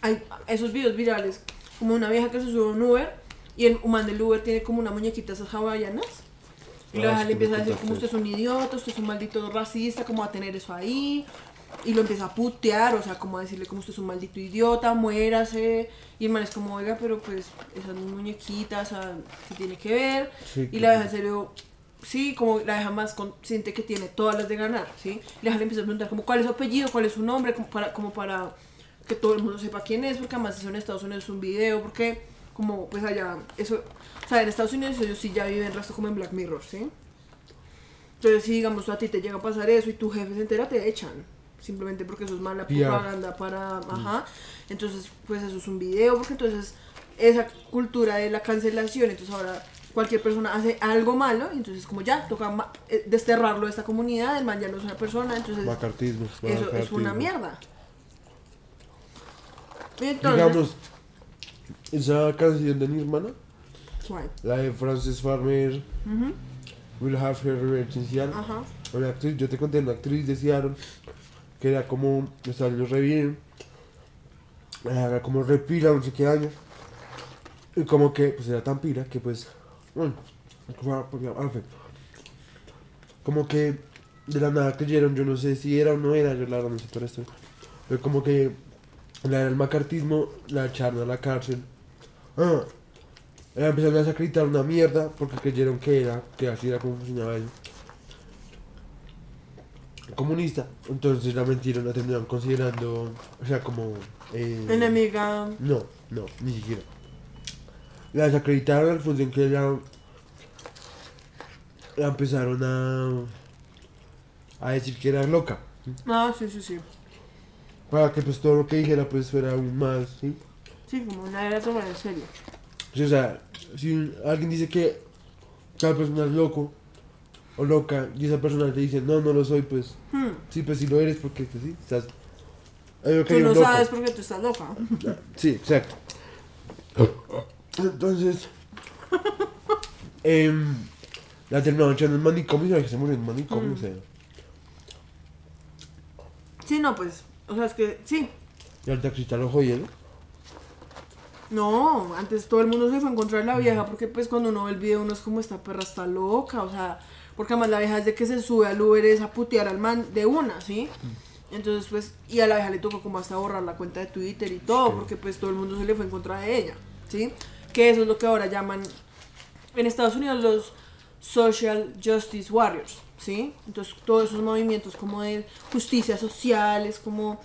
hay esos videos virales, como una vieja que se sube a un Uber, y el man del Uber tiene como una muñequita esas hawaianas, y la Ah, vieja le empieza a decir como usted es un idiota, usted es un maldito racista, como va a tener eso ahí. Y lo empieza a putear, o sea, como a decirle como usted es un maldito idiota, muérase. Y el man es como, oiga, pero pues esas muñequitas, o sea, ¿qué tiene que ver? Sí, y la vieja en serio, sí, como la vieja más consciente que tiene todas las de ganar, ¿sí? Y la vieja le empieza a preguntar como cuál es su apellido, cuál es su nombre, como para, como para que todo el mundo sepa quién es, porque además eso en Estados Unidos es un video, porque como pues allá, eso, o sea, en Estados Unidos ellos sí ya viven resto como en Black Mirror, ¿sí? Entonces si digamos a ti te llega a pasar eso y tu jefe se entera, te echan. Simplemente porque eso es mala PR. propaganda para... Ajá. Entonces, pues eso es un video, porque entonces esa cultura de la cancelación, entonces ahora cualquier persona hace algo malo, entonces como ya, toca eh, desterrarlo de esta comunidad, el man ya no es una persona, entonces Macartismo. eso es una mierda. Entonces, Digamos, esa canción de mi hermana, ¿cuál? la de Frances Farmer, Will Have Her Seattle. Ajá. Una actriz, yo te conté una actriz de Seattle que era como, le salió re bien, era como re pila, no sé qué años, y como que, pues era tan pila que pues, bueno, como, fin, como que de la nada creyeron, yo no sé si era o no era, yo la verdad no sé todo esto, pero como que la del macartismo la echaron a la cárcel, ah, empezaron a desacreditar una mierda porque creyeron que era, que así era como funcionaba eso comunista. Entonces la mentira la terminaron considerando, o sea, como... eh, Enemiga. No, no, ni siquiera. La desacreditaron en que la, la empezaron a, a decir que era loca. Ah, sí, sí, sí. Para que pues todo lo que dijera pues fuera aún más, ¿sí? Sí, como una era tomar en serio. Sí, O sea, si alguien dice que tal persona es loco o loca y esa persona te dice no, no lo soy, pues Hmm. sí, pues sí lo eres porque pues sí, estás... Tú no loco. sabes porque tú estás loca. Sí, exacto. Entonces, em, la terminaron echando en manicomio y que se murió en manicomio. Mm. O sea, Sí, no, pues. O sea, es que sí. y al taxista lo jodieron. No, antes todo el mundo se fue a encontrar a la vieja porque pues cuando uno ve el video uno es como esta perra está loca, o sea, porque además la vieja desde que se sube al Uber es a putear al man de una, ¿sí? Entonces pues, y a la vieja le tocó como hasta borrar la cuenta de Twitter y todo, porque pues todo el mundo se le fue en contra de ella, ¿sí? Que eso es lo que ahora llaman en Estados Unidos los Social Justice Warriors, ¿sí? Entonces todos esos movimientos como de justicia social, es como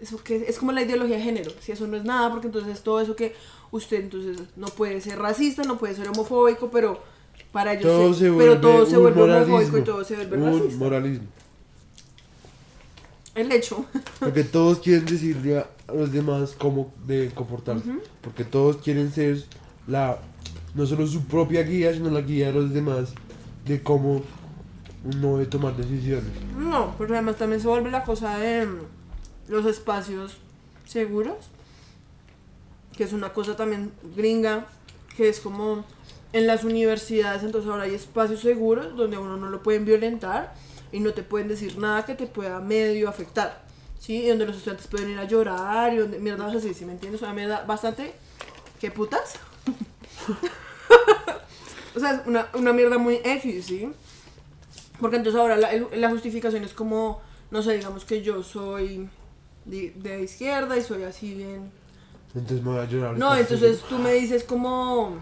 eso que es como la ideología de género, si eso no es nada, porque entonces todo eso que usted entonces no puede ser racista, no puede ser homofóbico, pero para ellos Todo se- se pero todo se vuelve homofóbico y todo se vuelve Un racista. moralismo. El hecho. Porque todos quieren decirle a a los demás cómo deben comportarse. Porque todos quieren ser la no solo su propia guía, sino la guía de los demás de cómo uno debe tomar decisiones. No, pero además también se vuelve la cosa de mm, los espacios seguros, que es una cosa también gringa, que es como en las universidades, entonces ahora hay espacios seguros donde uno no lo pueden violentar y no te pueden decir nada que te pueda medio afectar, ¿sí? Y donde los estudiantes pueden ir a llorar y donde mierdas así, ¿sí me entiendes? Una mierda bastante... ¿Qué putas? o sea, es una, una mierda muy X, ¿sí? Porque entonces ahora la, la justificación es como, no sé, digamos que yo soy de, de izquierda y soy así bien... Entonces me voy a llorar. No, entonces tú me dices como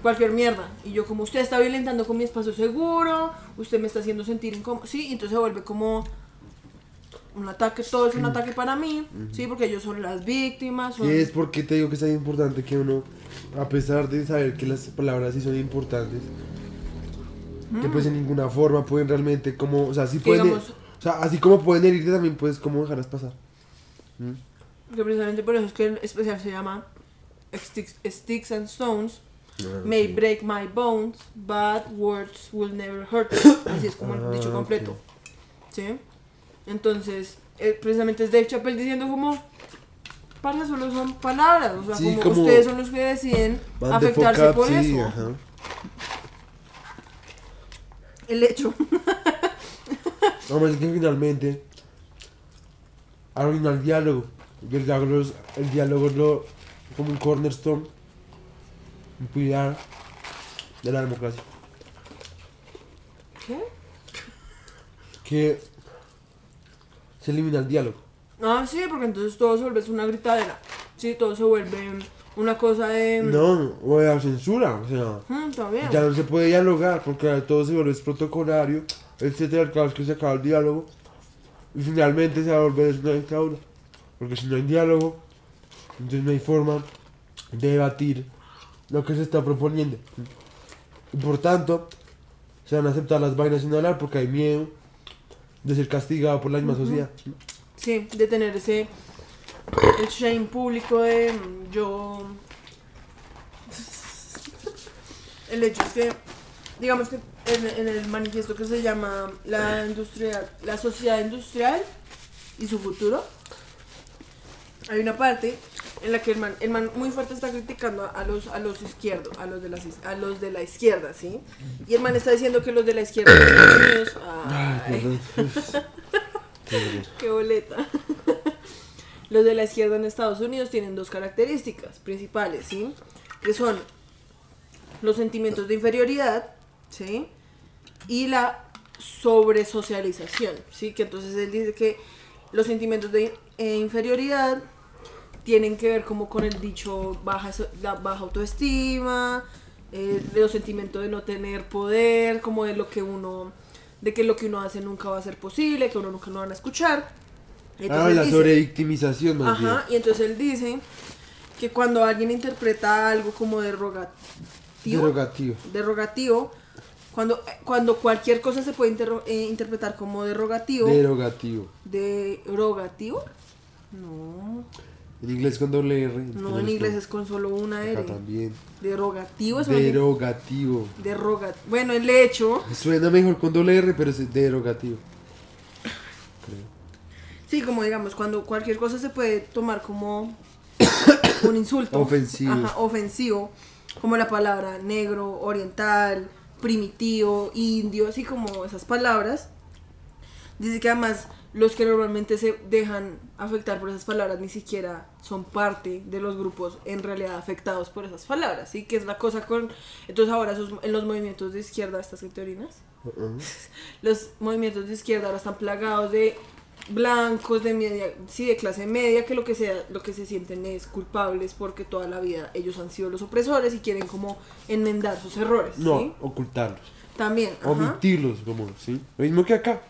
cualquier mierda. Y yo como usted está violentando con mi espacio seguro, usted me está haciendo sentir incómodo. Sí, entonces se vuelve como un ataque, todo es un ataque para mí, sí, porque ellos son las víctimas. Son... Y es porque te digo que es tan importante que uno, a pesar de saber que las palabras sí son importantes, que pues en ninguna forma pueden realmente como, o sea, sí pueden, digamos- o sea, así como pueden herirte también puedes como dejarlas pasar. ¿Mm? Que precisamente por eso es que el especial se llama Sticks, Sticks and Stones. Ah, May ok. break my bones, but words will never hurt. Así es como el Ah, dicho ok. completo. ¿Sí? Entonces, eh, precisamente es Dave Chappelle diciendo como, para solo son palabras. O sea, Sí, como, como- ustedes son los que deciden afectarse por sí, eso. ajá. El hecho. No, es que finalmente arruina el diálogo. Y el diálogo es, el diálogo es lo, como un cornerstone, un pilar de la democracia. ¿Qué? Que se elimina el diálogo. Ah, sí, porque entonces todo se vuelve una gritadera. Sí, todo se vuelve una cosa de... No, o la censura, o sea, Mm, ya no se puede dialogar porque todo se vuelve protocolario, etcétera, caso es que se acaba el diálogo y finalmente se va a volver una dictadura. Porque si no hay diálogo, entonces no hay forma de debatir lo que se está proponiendo. Y por tanto, se van a aceptar las vainas sin hablar porque hay miedo de ser castigado por la misma sociedad. Sí, de tener ese el shame público de mm, yo el hecho es que digamos que en, en el manifiesto que se llama la industria la sociedad industrial y su futuro hay una parte en la que el man, el man muy fuerte está criticando a los a los izquierdos a los de las is- a los de la izquierda sí y el man está diciendo que los de la izquierda en Estados Unidos. Ay, Qué Qué boleta. Los de la izquierda en Estados Unidos tienen dos características principales, ¿sí? Que son los sentimientos de inferioridad, ¿sí? Y la sobresocialización, ¿sí? Que entonces él dice que los sentimientos de eh, inferioridad tienen que ver como con el dicho baja, baja autoestima, eh, los sentimientos de no tener poder, como de lo que uno, de que lo que uno hace nunca va a ser posible, que uno nunca lo van a escuchar. Ah, la dice- sobrevictimización más bien. Ajá, y entonces él dice que cuando alguien interpreta algo como derogativo, Derogativo. derogativo cuando, cuando cualquier cosa se puede eh, interpretar como derogativo, Derogativo. derogativo, no, En inglés con doble R. no en inglés es con solo una Acá R, también. derogativo es Derogativo. derroga, bueno el hecho, Suena mejor con doble R, pero es derogativo. Sí como digamos cuando cualquier cosa se puede tomar como un insulto Ofensivo. Ajá, ofensivo, como la palabra negro, oriental, primitivo, indio, así como esas palabras. Dice que además los que normalmente se dejan afectar por esas palabras ni siquiera son parte de los grupos en realidad afectados por esas palabras, ¿sí? Que es la cosa con... Entonces ahora esos- en los movimientos de izquierda, ¿estas que teorinas? Uh-uh. los movimientos de izquierda ahora están plagados de blancos de media, sí, de clase media, que lo que sea, lo que se sienten es culpables porque toda la vida ellos han sido los opresores y quieren como enmendar sus errores, No, ¿sí? ocultarlos. También, ajá. Omitirlos, como, ¿sí? Lo mismo que acá.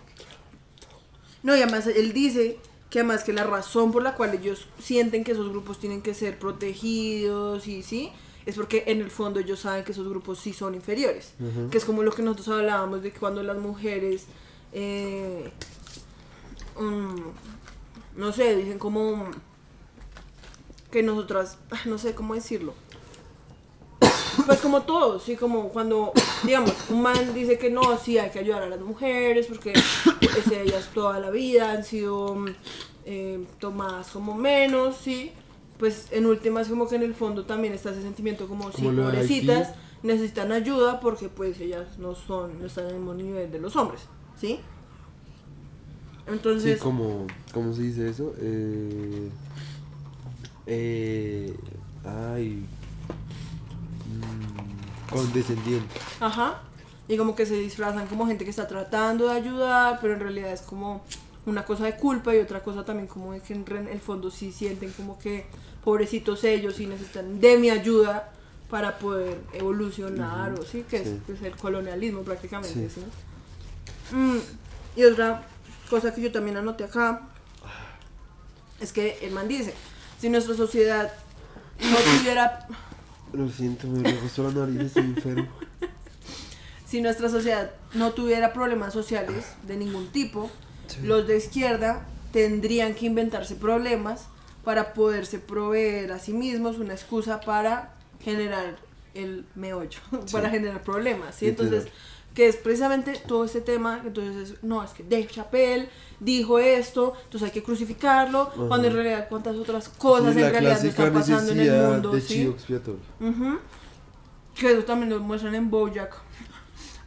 No, y además él dice que además que la razón por la cual ellos sienten que esos grupos tienen que ser protegidos y sí, es porque en el fondo ellos saben que esos grupos sí son inferiores. Que es como lo que nosotros hablábamos de que cuando las mujeres, eh, no sé, dicen como que nosotras, ah, no sé cómo decirlo. Pues como todos, sí, como cuando, digamos, un man dice que no, sí, hay que ayudar a las mujeres porque pues, ellas toda la vida han sido eh, tomadas como menos, sí. Pues en últimas como que en el fondo también está ese sentimiento como, sí, Como de pobrecitas, necesitan ayuda porque pues ellas no son, no están en el mismo nivel de los hombres, ¿sí? Entonces, Sí, como, ¿cómo se dice eso? Eh, eh, ay, mm, condescendiente. Ajá. Y como que se disfrazan como gente que está tratando de ayudar, pero en realidad es como una cosa de culpa y otra cosa también como de que en el fondo sí sienten como que pobrecitos ellos y necesitan de mi ayuda para poder evolucionar o sí, que Sí. es el colonialismo prácticamente, Sí. ¿sí? Mm, y otra cosa que yo también anoté acá es que el man dice, si nuestra sociedad no tuviera Lo siento, me gustó la nariz, estoy enfermo. si nuestra sociedad no tuviera problemas sociales de ningún tipo, los de izquierda tendrían que inventarse problemas para poderse proveer a sí mismos una excusa para generar el meollo, para generar problemas, ¿sí? Literal. Que es precisamente todo este tema, entonces, es, no, es que Dave Chappelle dijo esto, entonces hay que crucificarlo, cuando en realidad cuántas otras cosas Sí, en realidad no están pasando en el necesidad mundo, de ¿sí? Ujú. Que eso también lo muestran en Bojack.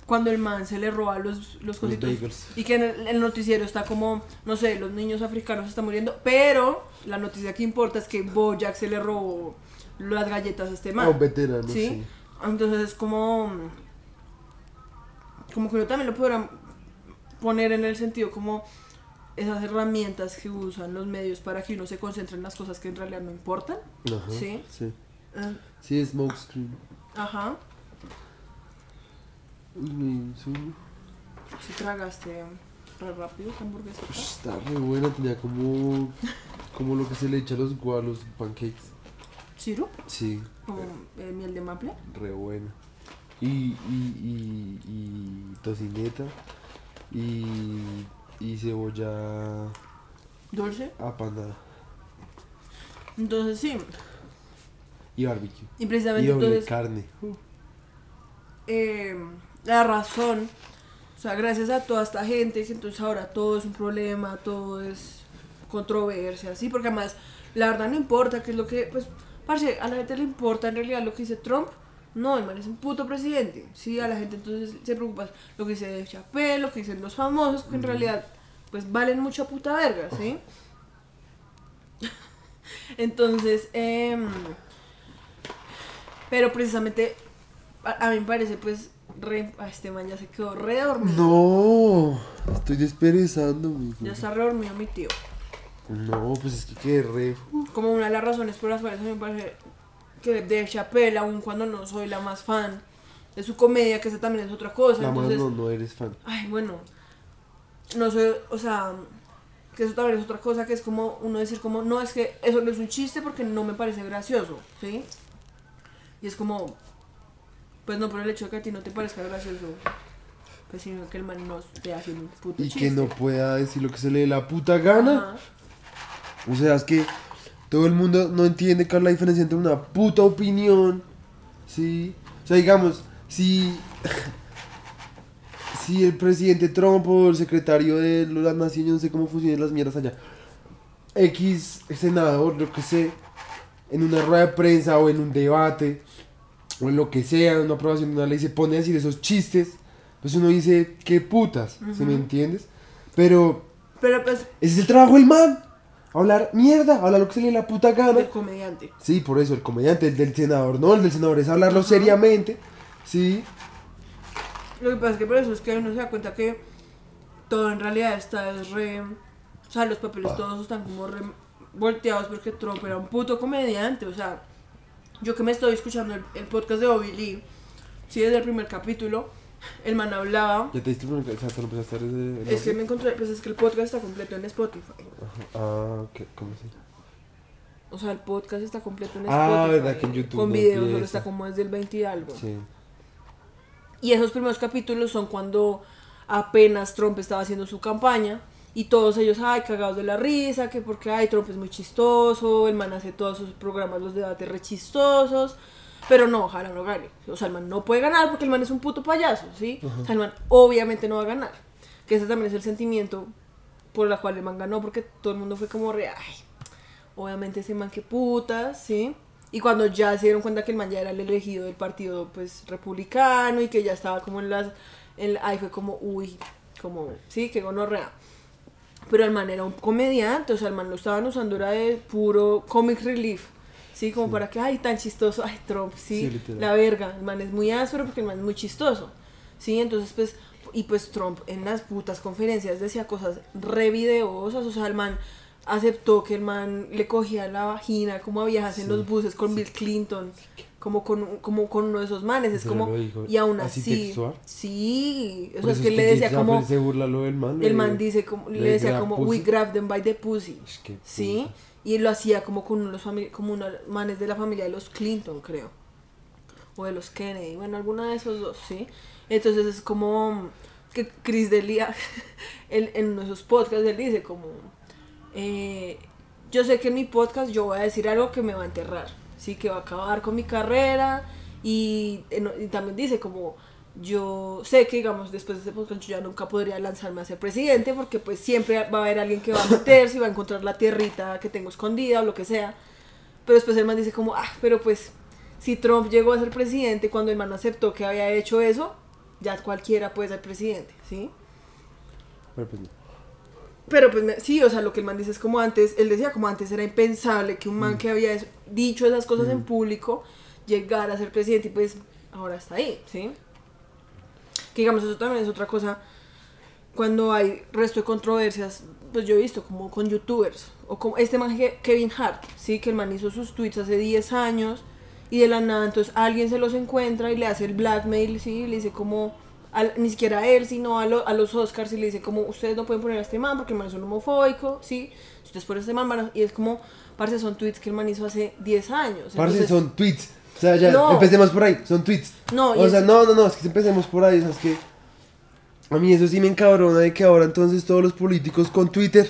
Cuando el man se le roba los, los cositos. Y que en el, el noticiero está como, no sé, los niños africanos están muriendo. Pero la noticia que importa es que Bojack se le robó las galletas a este man. Ah, veterano, ¿Sí? sí. Entonces es como. Como que yo también lo podría poner en el sentido como esas herramientas que usan los medios para que uno se concentre en las cosas que en realidad no importan. Ajá, Sí. sí. Ah, Sí, es smokescreen. Ajá. Si tragaste re rápido esta hamburguesa. Está re buena, tenía como, como lo que se le echa a los gua- a los pancakes. ¿Sirup? Sí, Como eh, miel de maple. re buena. Y, y, y, y tocineta. Y, y cebolla Dulce. apanada. Entonces sí. Y barbecue. Y Y precisamente doble entonces carne. eh, la razón. O sea, gracias a toda esta gente, que entonces ahora todo es un problema, todo es controversia, ¿sí? Porque además, la verdad no importa qué es lo que, pues, parce, a la gente le importa en realidad lo que dice Trump. No, el man es un puto presidente, ¿sí? A la gente entonces se preocupa lo que dice Chappelle, lo que dicen los famosos, que en realidad, pues, valen mucha puta verga, ¿sí? Entonces, em, pero precisamente a, a mí me parece pues re, a este man ya se quedó re dormido. No, estoy desperezándome. Ya está re dormido mi tío. No, pues es que quedé re. Como una de las razones por las cuales a mí me parece que de Chappelle, aun cuando no soy la más fan de su comedia, que esa también es otra cosa. La más no, no eres fan. ay, bueno, no soy, o sea, que eso también es otra cosa, que es como uno decir como, no, es que eso no es un chiste porque no me parece gracioso, ¿sí? Y es como, pues no por el hecho de que a ti no te parezca gracioso, pues sino que el man no esté haciendo un puto Y chiste. que no pueda decir lo que se le dé la puta gana. Ajá. O sea, es que todo el mundo no entiende cuál es la diferencia entre una puta opinión. ¿Sí? O sea, digamos, si. Si el presidente Trump o el secretario de las naciones, no sé cómo funcionan las mierdas allá. X senador, lo que sé, en una rueda de prensa o en un debate, o en lo que sea, en una aprobación de una ley, se pone a decir esos chistes, pues uno dice, qué putas, ¿sí me entiendes? Pero Pero pues, ese es el trabajo del man. Hablar mierda, hablar lo que se le la puta gana. del comediante. Sí, por eso, el comediante, el del senador, no, el del senador es hablarlo seriamente. Sí, Lo que pasa es que por eso es que uno se da cuenta que todo en realidad está es re... O sea, los papeles todos están como re volteados porque Trump era un puto comediante. O sea, yo que me estoy escuchando el, el podcast de Bobby Lee, sí, desde el primer capítulo, el man hablaba... ya te diste o sea, te lo empezaste a hacer desde- Es que me encontré, pues es que el podcast está completo en Spotify. Ah, ok, ¿cómo se O sea, el podcast está completo en Ah, Spotify. verdad que en YouTube Con no videos, solo está como desde el 20 y algo. Sí. Y esos primeros capítulos son cuando apenas Trump estaba haciendo su campaña y todos ellos, ay, cagados de la risa, que porque, ay, Trump es muy chistoso, el man hace todos sus programas, los debates re chistosos, pero no, ojalá no gane. O sea, el man no puede ganar porque el man es un puto payaso, ¿sí? Man obviamente no va a ganar. Que ese también es el sentimiento por el cual el man ganó, porque todo el mundo fue como re, obviamente ese man que putas, ¿sí? Y cuando ya se dieron cuenta que el man ya era el elegido del partido pues republicano y que ya estaba como en las en- ahí fue como uy, como sí, que gonorrea. Pero el man era un comediante, o sea, el man lo estaban usando era de puro comic relief. Sí, como para que, ay, tan chistoso, ay, Trump, sí, la verga, el man es muy áspero porque el man es muy chistoso. ¿sí? Entonces, pues, y pues Trump en las putas conferencias decía cosas re videosas, o sea, el man aceptó que el man le cogía la vagina como a viejas en los buses con Bill Clinton, como con, como con uno de esos manes, es ¿En como, y aún ¿Así así, textual? sí, o sea, es eso que le decía como, pero se burla lo del man. el man dice como, le le decía grab como, pussy. we grab them by the pussy, Es que ¿sí? Y lo hacía como con unos como unos manes de la familia de los Clinton, creo. O de los Kennedy, bueno, alguna de esos dos, ¿sí? Entonces es como que Chris Delia, él, en uno de esos podcasts, él dice como, eh, yo sé que en mi podcast yo voy a decir algo que me va a enterrar, ¿sí? Que va a acabar con mi carrera y, en- y también dice como, yo sé que, digamos, después de este podcast yo ya nunca podría lanzarme a ser presidente porque pues siempre va a haber alguien que va a meterse y va a encontrar la tierrita que tengo escondida o lo que sea. Pero después el man dice como, ah, pero pues si Trump llegó a ser presidente cuando el man aceptó que había hecho eso, ya cualquiera puede ser presidente, ¿sí? Pero pues. Pero pues me- sí, o sea, lo que el man dice es como antes, él decía como antes era impensable que un man que había dicho esas cosas en público llegara a ser presidente y pues ahora está ahí, ¿sí? Que digamos, eso también es otra cosa, cuando hay resto de controversias, pues yo he visto como con youtubers, o como este man Kevin Hart, ¿sí? Que el man hizo sus tweets hace 10 años y de la nada entonces alguien se los encuentra y le hace el blackmail, ¿sí? Y le dice como, al- ni siquiera a él, sino a, lo- a los Oscars y le dice como, ustedes no pueden poner a este man porque el man es un homofóbico, ¿sí? Si ustedes ponen a este man, van a-". y es como, parce, son tweets que el man hizo hace 10 años. Parce, entonces- son tweets. O sea, ya, No. empecemos por ahí, son tweets. No, o es- sea, no, no, no, es que empecemos por ahí, o sea, es que a mí eso sí me encabrona de que ahora entonces todos los políticos con Twitter,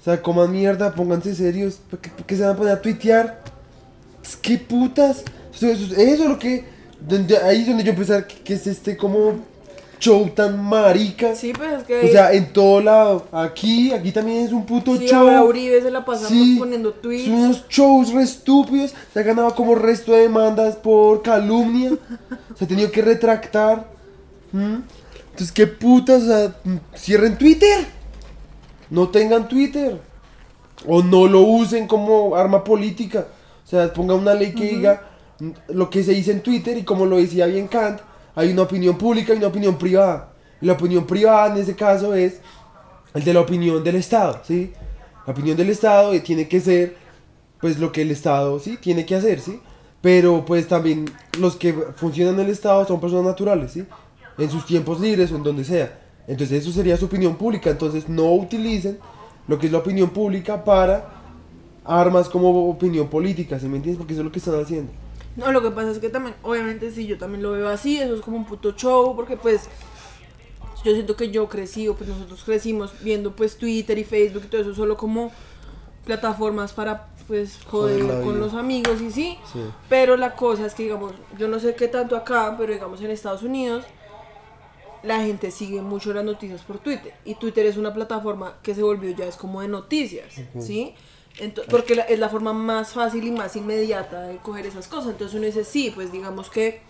o sea, coman mierda, pónganse serios, ¿por qué, por qué se van a poner a tuitear? Es que putas, eso, eso- eso es lo que, donde, ahí es donde yo empecé que, que es este como show tan marica. Sí, pues es que... O sea, en todo lado, aquí, aquí también es un puto sí, show. ahora Uribe se la pasa Sí, poniendo tweets. Son unos shows re estúpidos. Se ha ganado como resto de demandas por calumnia. se ha tenido que retractar. ¿Mm? Entonces, ¿qué putas? O sea, cierren Twitter. No tengan Twitter. O no lo usen como arma política. O sea, ponga una ley que diga lo que se dice en Twitter y como lo decía bien Kant, hay una opinión pública y una opinión privada. La opinión privada en ese caso es el de la opinión del Estado, ¿sí? La opinión del Estado eh, tiene que ser, pues, lo que el Estado, ¿sí? Tiene que hacer, ¿sí? Pero, pues, también los que funcionan en el Estado son personas naturales, ¿sí? En sus tiempos libres o en donde sea. Entonces, eso sería su opinión pública. Entonces, no utilicen lo que es la opinión pública para armas como opinión política, ¿sí me entiendes? Porque eso es lo que están haciendo. No, lo que pasa es que también, obviamente sí, yo también lo veo así, eso es como un puto show, porque pues yo siento que yo crecí, o pues nosotros crecimos viendo pues Twitter y Facebook y todo eso solo como plataformas para pues joder, con vida. los amigos y sí, Sí. pero la cosa es que digamos, yo no sé qué tanto acá, pero digamos en Estados Unidos la gente sigue mucho las noticias por Twitter y Twitter es una plataforma que se volvió ya es como de noticias, ¿sí? Ento- porque la- es la forma más fácil y más inmediata de coger esas cosas. Entonces uno dice, sí, pues digamos que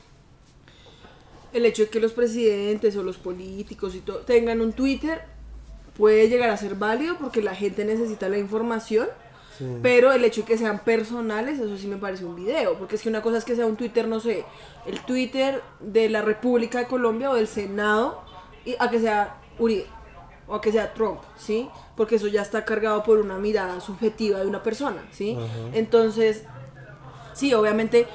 el hecho de que los presidentes o los políticos y todo tengan un Twitter puede llegar a ser válido porque la gente necesita la información. Sí. Pero el hecho de que sean personales, eso sí me parece un video. Porque es que una cosa es que sea un Twitter, no sé, el Twitter de la República de Colombia o del Senado, y a que sea Uribe o a que sea Trump, ¿sí? Porque eso ya está cargado por una mirada subjetiva de una persona, ¿sí? Entonces, sí, obviamente,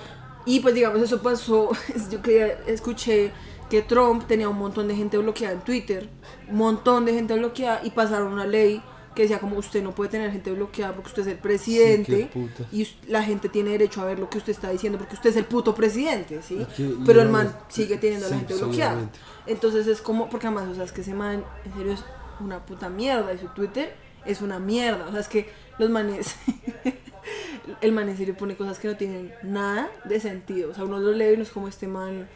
y pues digamos, eso pasó, yo que escuché que Trump tenía un montón de gente bloqueada en Twitter, un montón de gente bloqueada, y pasaron una ley que decía como usted no puede tener gente bloqueada porque usted es el presidente y la gente tiene derecho a ver lo que usted está diciendo porque usted es el puto presidente, ¿sí? Pero el man sigue teniendo a la gente bloqueada. Entonces es como, porque además, o sea, es que ese man, en serio, es una puta mierda. Y su Twitter es una mierda. O sea, es que los manes. el man en serio pone cosas que no tienen nada de sentido. O sea, uno lo lee y uno es como este man.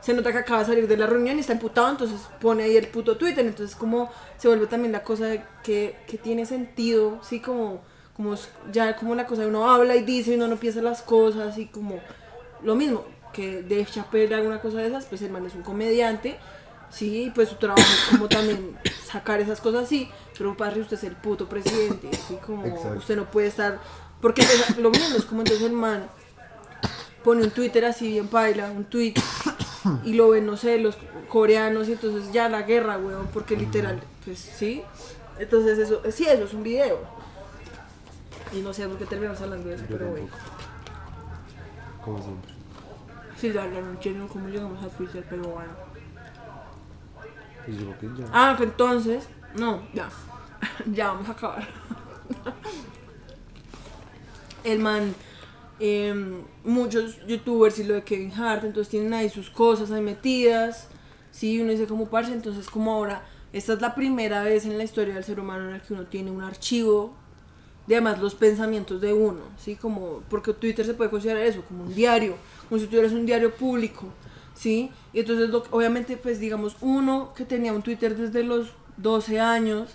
Se nota que acaba de salir de la reunión y está emputado, entonces pone ahí el puto Twitter. Entonces, como se vuelve también la cosa que, que tiene sentido, sí, como, como ya como la cosa de uno habla y dice y uno no piensa las cosas y como lo mismo que Dave Chappelle alguna cosa de esas, pues el man es un comediante, sí, pues su trabajo es como también sacar esas cosas así, pero padre usted es el puto presidente, así como Exacto. usted no puede estar, porque lo mismo es como entonces el man pone un Twitter así bien paila, un tweet y lo ven, no sé, los coreanos y entonces ya la guerra, weón, porque literal, pues sí. Entonces eso, sí, eso es un video. Y no sé por qué terminamos hablando de eso, Yo pero bueno. Como siempre. Sí, la verdad no entiendo cómo llegamos a Twitter, pero bueno. Pues. Ah, entonces, no, ya, ya vamos a acabar. El man, em, muchos youtubers y lo de Kevin Hart, entonces tienen ahí sus cosas ahí metidas. Sí, uno dice como parce, entonces como ahora, esta es la primera vez en la historia del ser humano en el que uno tiene un archivo de además los pensamientos de uno, ¿sí? Como, porque Twitter se puede considerar eso, como un diario, como si tuvieras un diario público, ¿sí? Y entonces, lo- obviamente, pues digamos, uno que tenía un Twitter desde los 12 años,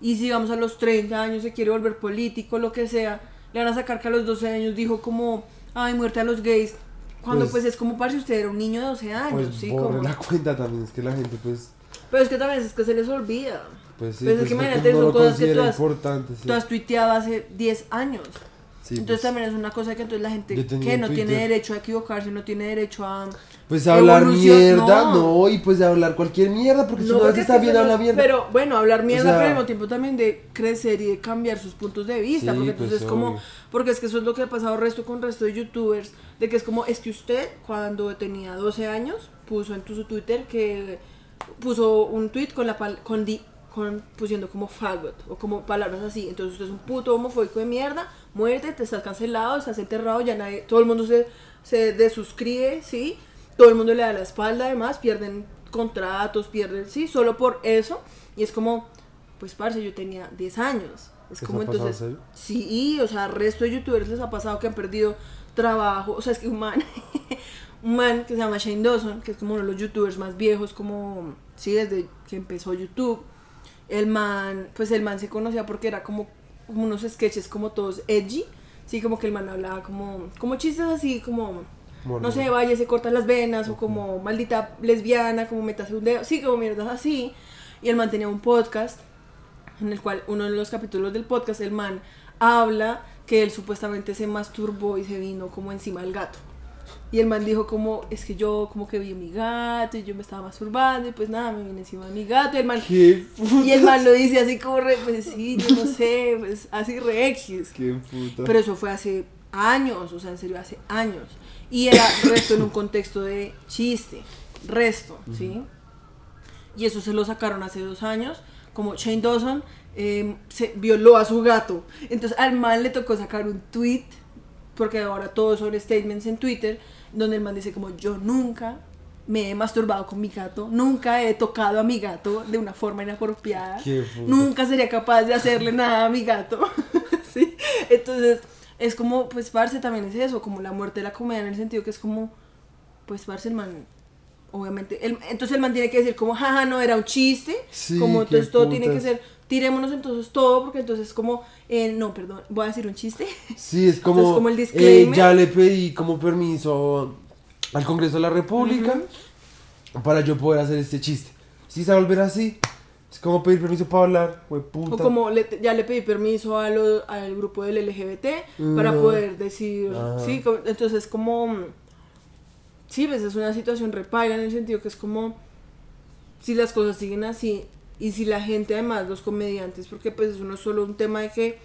y si digamos a los 30 años se quiere volver político, lo que sea, le van a sacar que a los 12 años dijo como, ay, muerte a los gays, cuando pues, Pues- es como para si usted era un niño de 12 años, Pues ¿sí? Como, la cuenta también, es que la gente pues... pero es que también es que se les olvida. Pues sí, Pues es pues, que imagínate, no son cosas que tú has- importante, sí. Tú has tuiteado hace 10 años. Sí, entonces pues. también es una cosa que entonces la gente que no tiene derecho a equivocarse, no tiene derecho a... Pues hablar mierda, no. no. y pues hablar cualquier mierda, porque si no, porque veces es que está bien es- mierda. Pero bueno, hablar mierda, sea- pero al mismo tiempo también de crecer y de cambiar sus puntos de vista. Sí, porque pues, entonces es como, porque es que eso es lo que ha pasado resto con resto de youtubers, de que es como, es que usted cuando tenía 12 años puso en su Twitter que puso un tweet con la pal- con di- con pusiendo como faggot o como palabras así. Entonces usted es un puto homofóbico de mierda, muerte, te estás cancelado, estás enterrado, ya nadie, todo el mundo se, se desuscribe, ¿sí? Todo el mundo le da la espalda, además, pierden contratos, pierden, sí, solo por eso. Y es como, pues parce, yo tenía 10 años. Es ¿Eso como pasado, entonces, sí, o sea, al resto de youtubers les ha pasado que han perdido trabajo, o sea, es que un man, un man que se llama Shane Dawson, que es como uno de los youtubers más viejos, como, sí, desde que empezó YouTube, el man, pues el man se conocía porque era como, como unos sketches como todos edgy, sí, como que el man hablaba como, como chistes así, como, No sé, vaya, se corta las venas, o como maldita lesbiana, como metase un dedo, sí, como mierdas así, y el man tenía un podcast, en el cual uno de los capítulos del podcast, el man habla que él supuestamente se masturbó y se vino como encima del gato. Y el man dijo como, es que yo como que vi a mi gato y yo me estaba masturbando y pues nada, me vine encima de mi gato y el man, ¿Qué y el man lo dice así como re, pues sí, yo no sé, pues así re X. Qué puta. Pero eso fue hace años, o sea, en serio, hace años. Y era resto en un contexto de chiste, resto, ¿sí? Y eso se lo sacaron hace dos años, como Shane Dawson eh, se violó a su gato. Entonces al man le tocó sacar un tweet, porque ahora todos son statements en Twitter, donde el man dice como yo nunca me he masturbado con mi gato, nunca he tocado a mi gato de una forma inapropiada, nunca sería capaz de hacerle nada a mi gato. ¿Sí? Entonces es como, pues Parce también es eso, como la muerte de la comedia en el sentido que es como, pues Parce el man, obviamente, el- entonces el man tiene que decir como, jaja, no, era un chiste, Sí, como entonces todo tiene que putas. ser, tirémonos entonces todo, porque entonces como, eh, no, perdón, voy a decir un chiste. Sí, es como, Entonces, como el eh, disclaimer. ya le pedí como permiso al Congreso de la República para yo poder hacer este chiste. Si se va a volver así, es como pedir permiso para hablar, güey, puta. O como le- ya le pedí permiso a lo- al grupo del LGBT para poder decir, Ajá. sí, entonces como, sí, pues es una situación repaila en el sentido que es como, si las cosas siguen así y si la gente además, los comediantes, porque pues eso no es solo un tema de que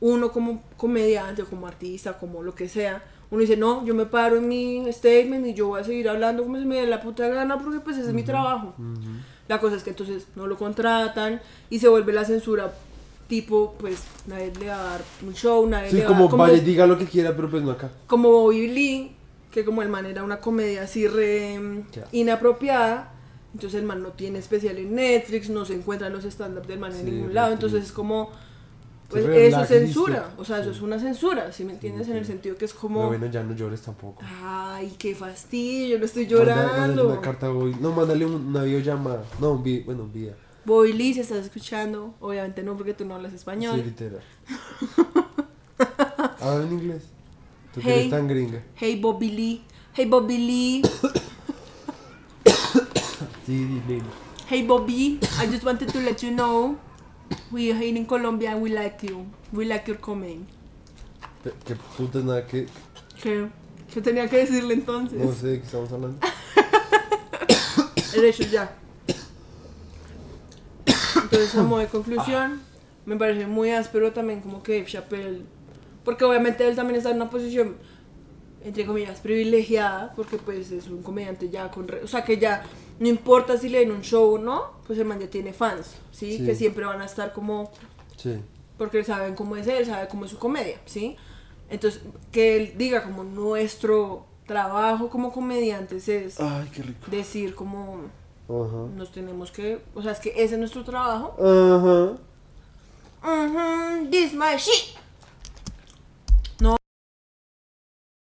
uno como comediante o como artista, como lo que sea, uno dice, no, yo me paro en mi statement y yo voy a seguir hablando como se me dé la puta gana porque pues ese es mi trabajo. La cosa es que entonces no lo contratan y se vuelve la censura tipo, pues nadie le va a dar un show, nadie Sí, le va a como, como, vaya diga lo que quiera, pero pues no acá. como Bobby Lee, que como el man era una comedia así re mm, Ya. inapropiada, entonces el man no tiene especial en Netflix, no se encuentran los stand-up del man en Sí, ningún re lado, entonces es como, pues eso es censura, o sea, eso es una censura, si me entiendes? En el sentido que es como, Pero bueno, ya no llores tampoco. ay, qué fastidio, no estoy Manda- mándale llorando. una carta hoy. No, mándale un- una videollamada. No, un video, bueno, un video. Bobby Lee, si estás escuchando, obviamente no porque tú no hablas Sí, español. literal. Habla en inglés. Tú Hey. eres tan gringa. Hey Bobby Lee, hey Bobby Lee, Sí, dile. hey Bobby, I just wanted to let you know we are here in Colombia and we like you, we like your. Pe- Que putas nada que. ¿Qué? ¿Qué tenía que decirle entonces? No sé de qué estamos hablando. derechos ya. Entonces, a modo de conclusión, me parece muy áspero también como que Dave Chappelle, porque obviamente él también está en una posición, entre comillas, privilegiada, porque pues es un comediante ya con... re- o sea, que ya no importa si le den un show o no, pues el man ya tiene fans, ¿sí? Sí. Que siempre van a estar como Sí. porque saben cómo es él, sabe cómo es su comedia, ¿sí? Entonces, que él diga como nuestro trabajo como comediantes es Ay, qué rico. decir como Ajá. nos tenemos que, o sea, es que ese es nuestro trabajo. Ajá. Mhm, this my shit.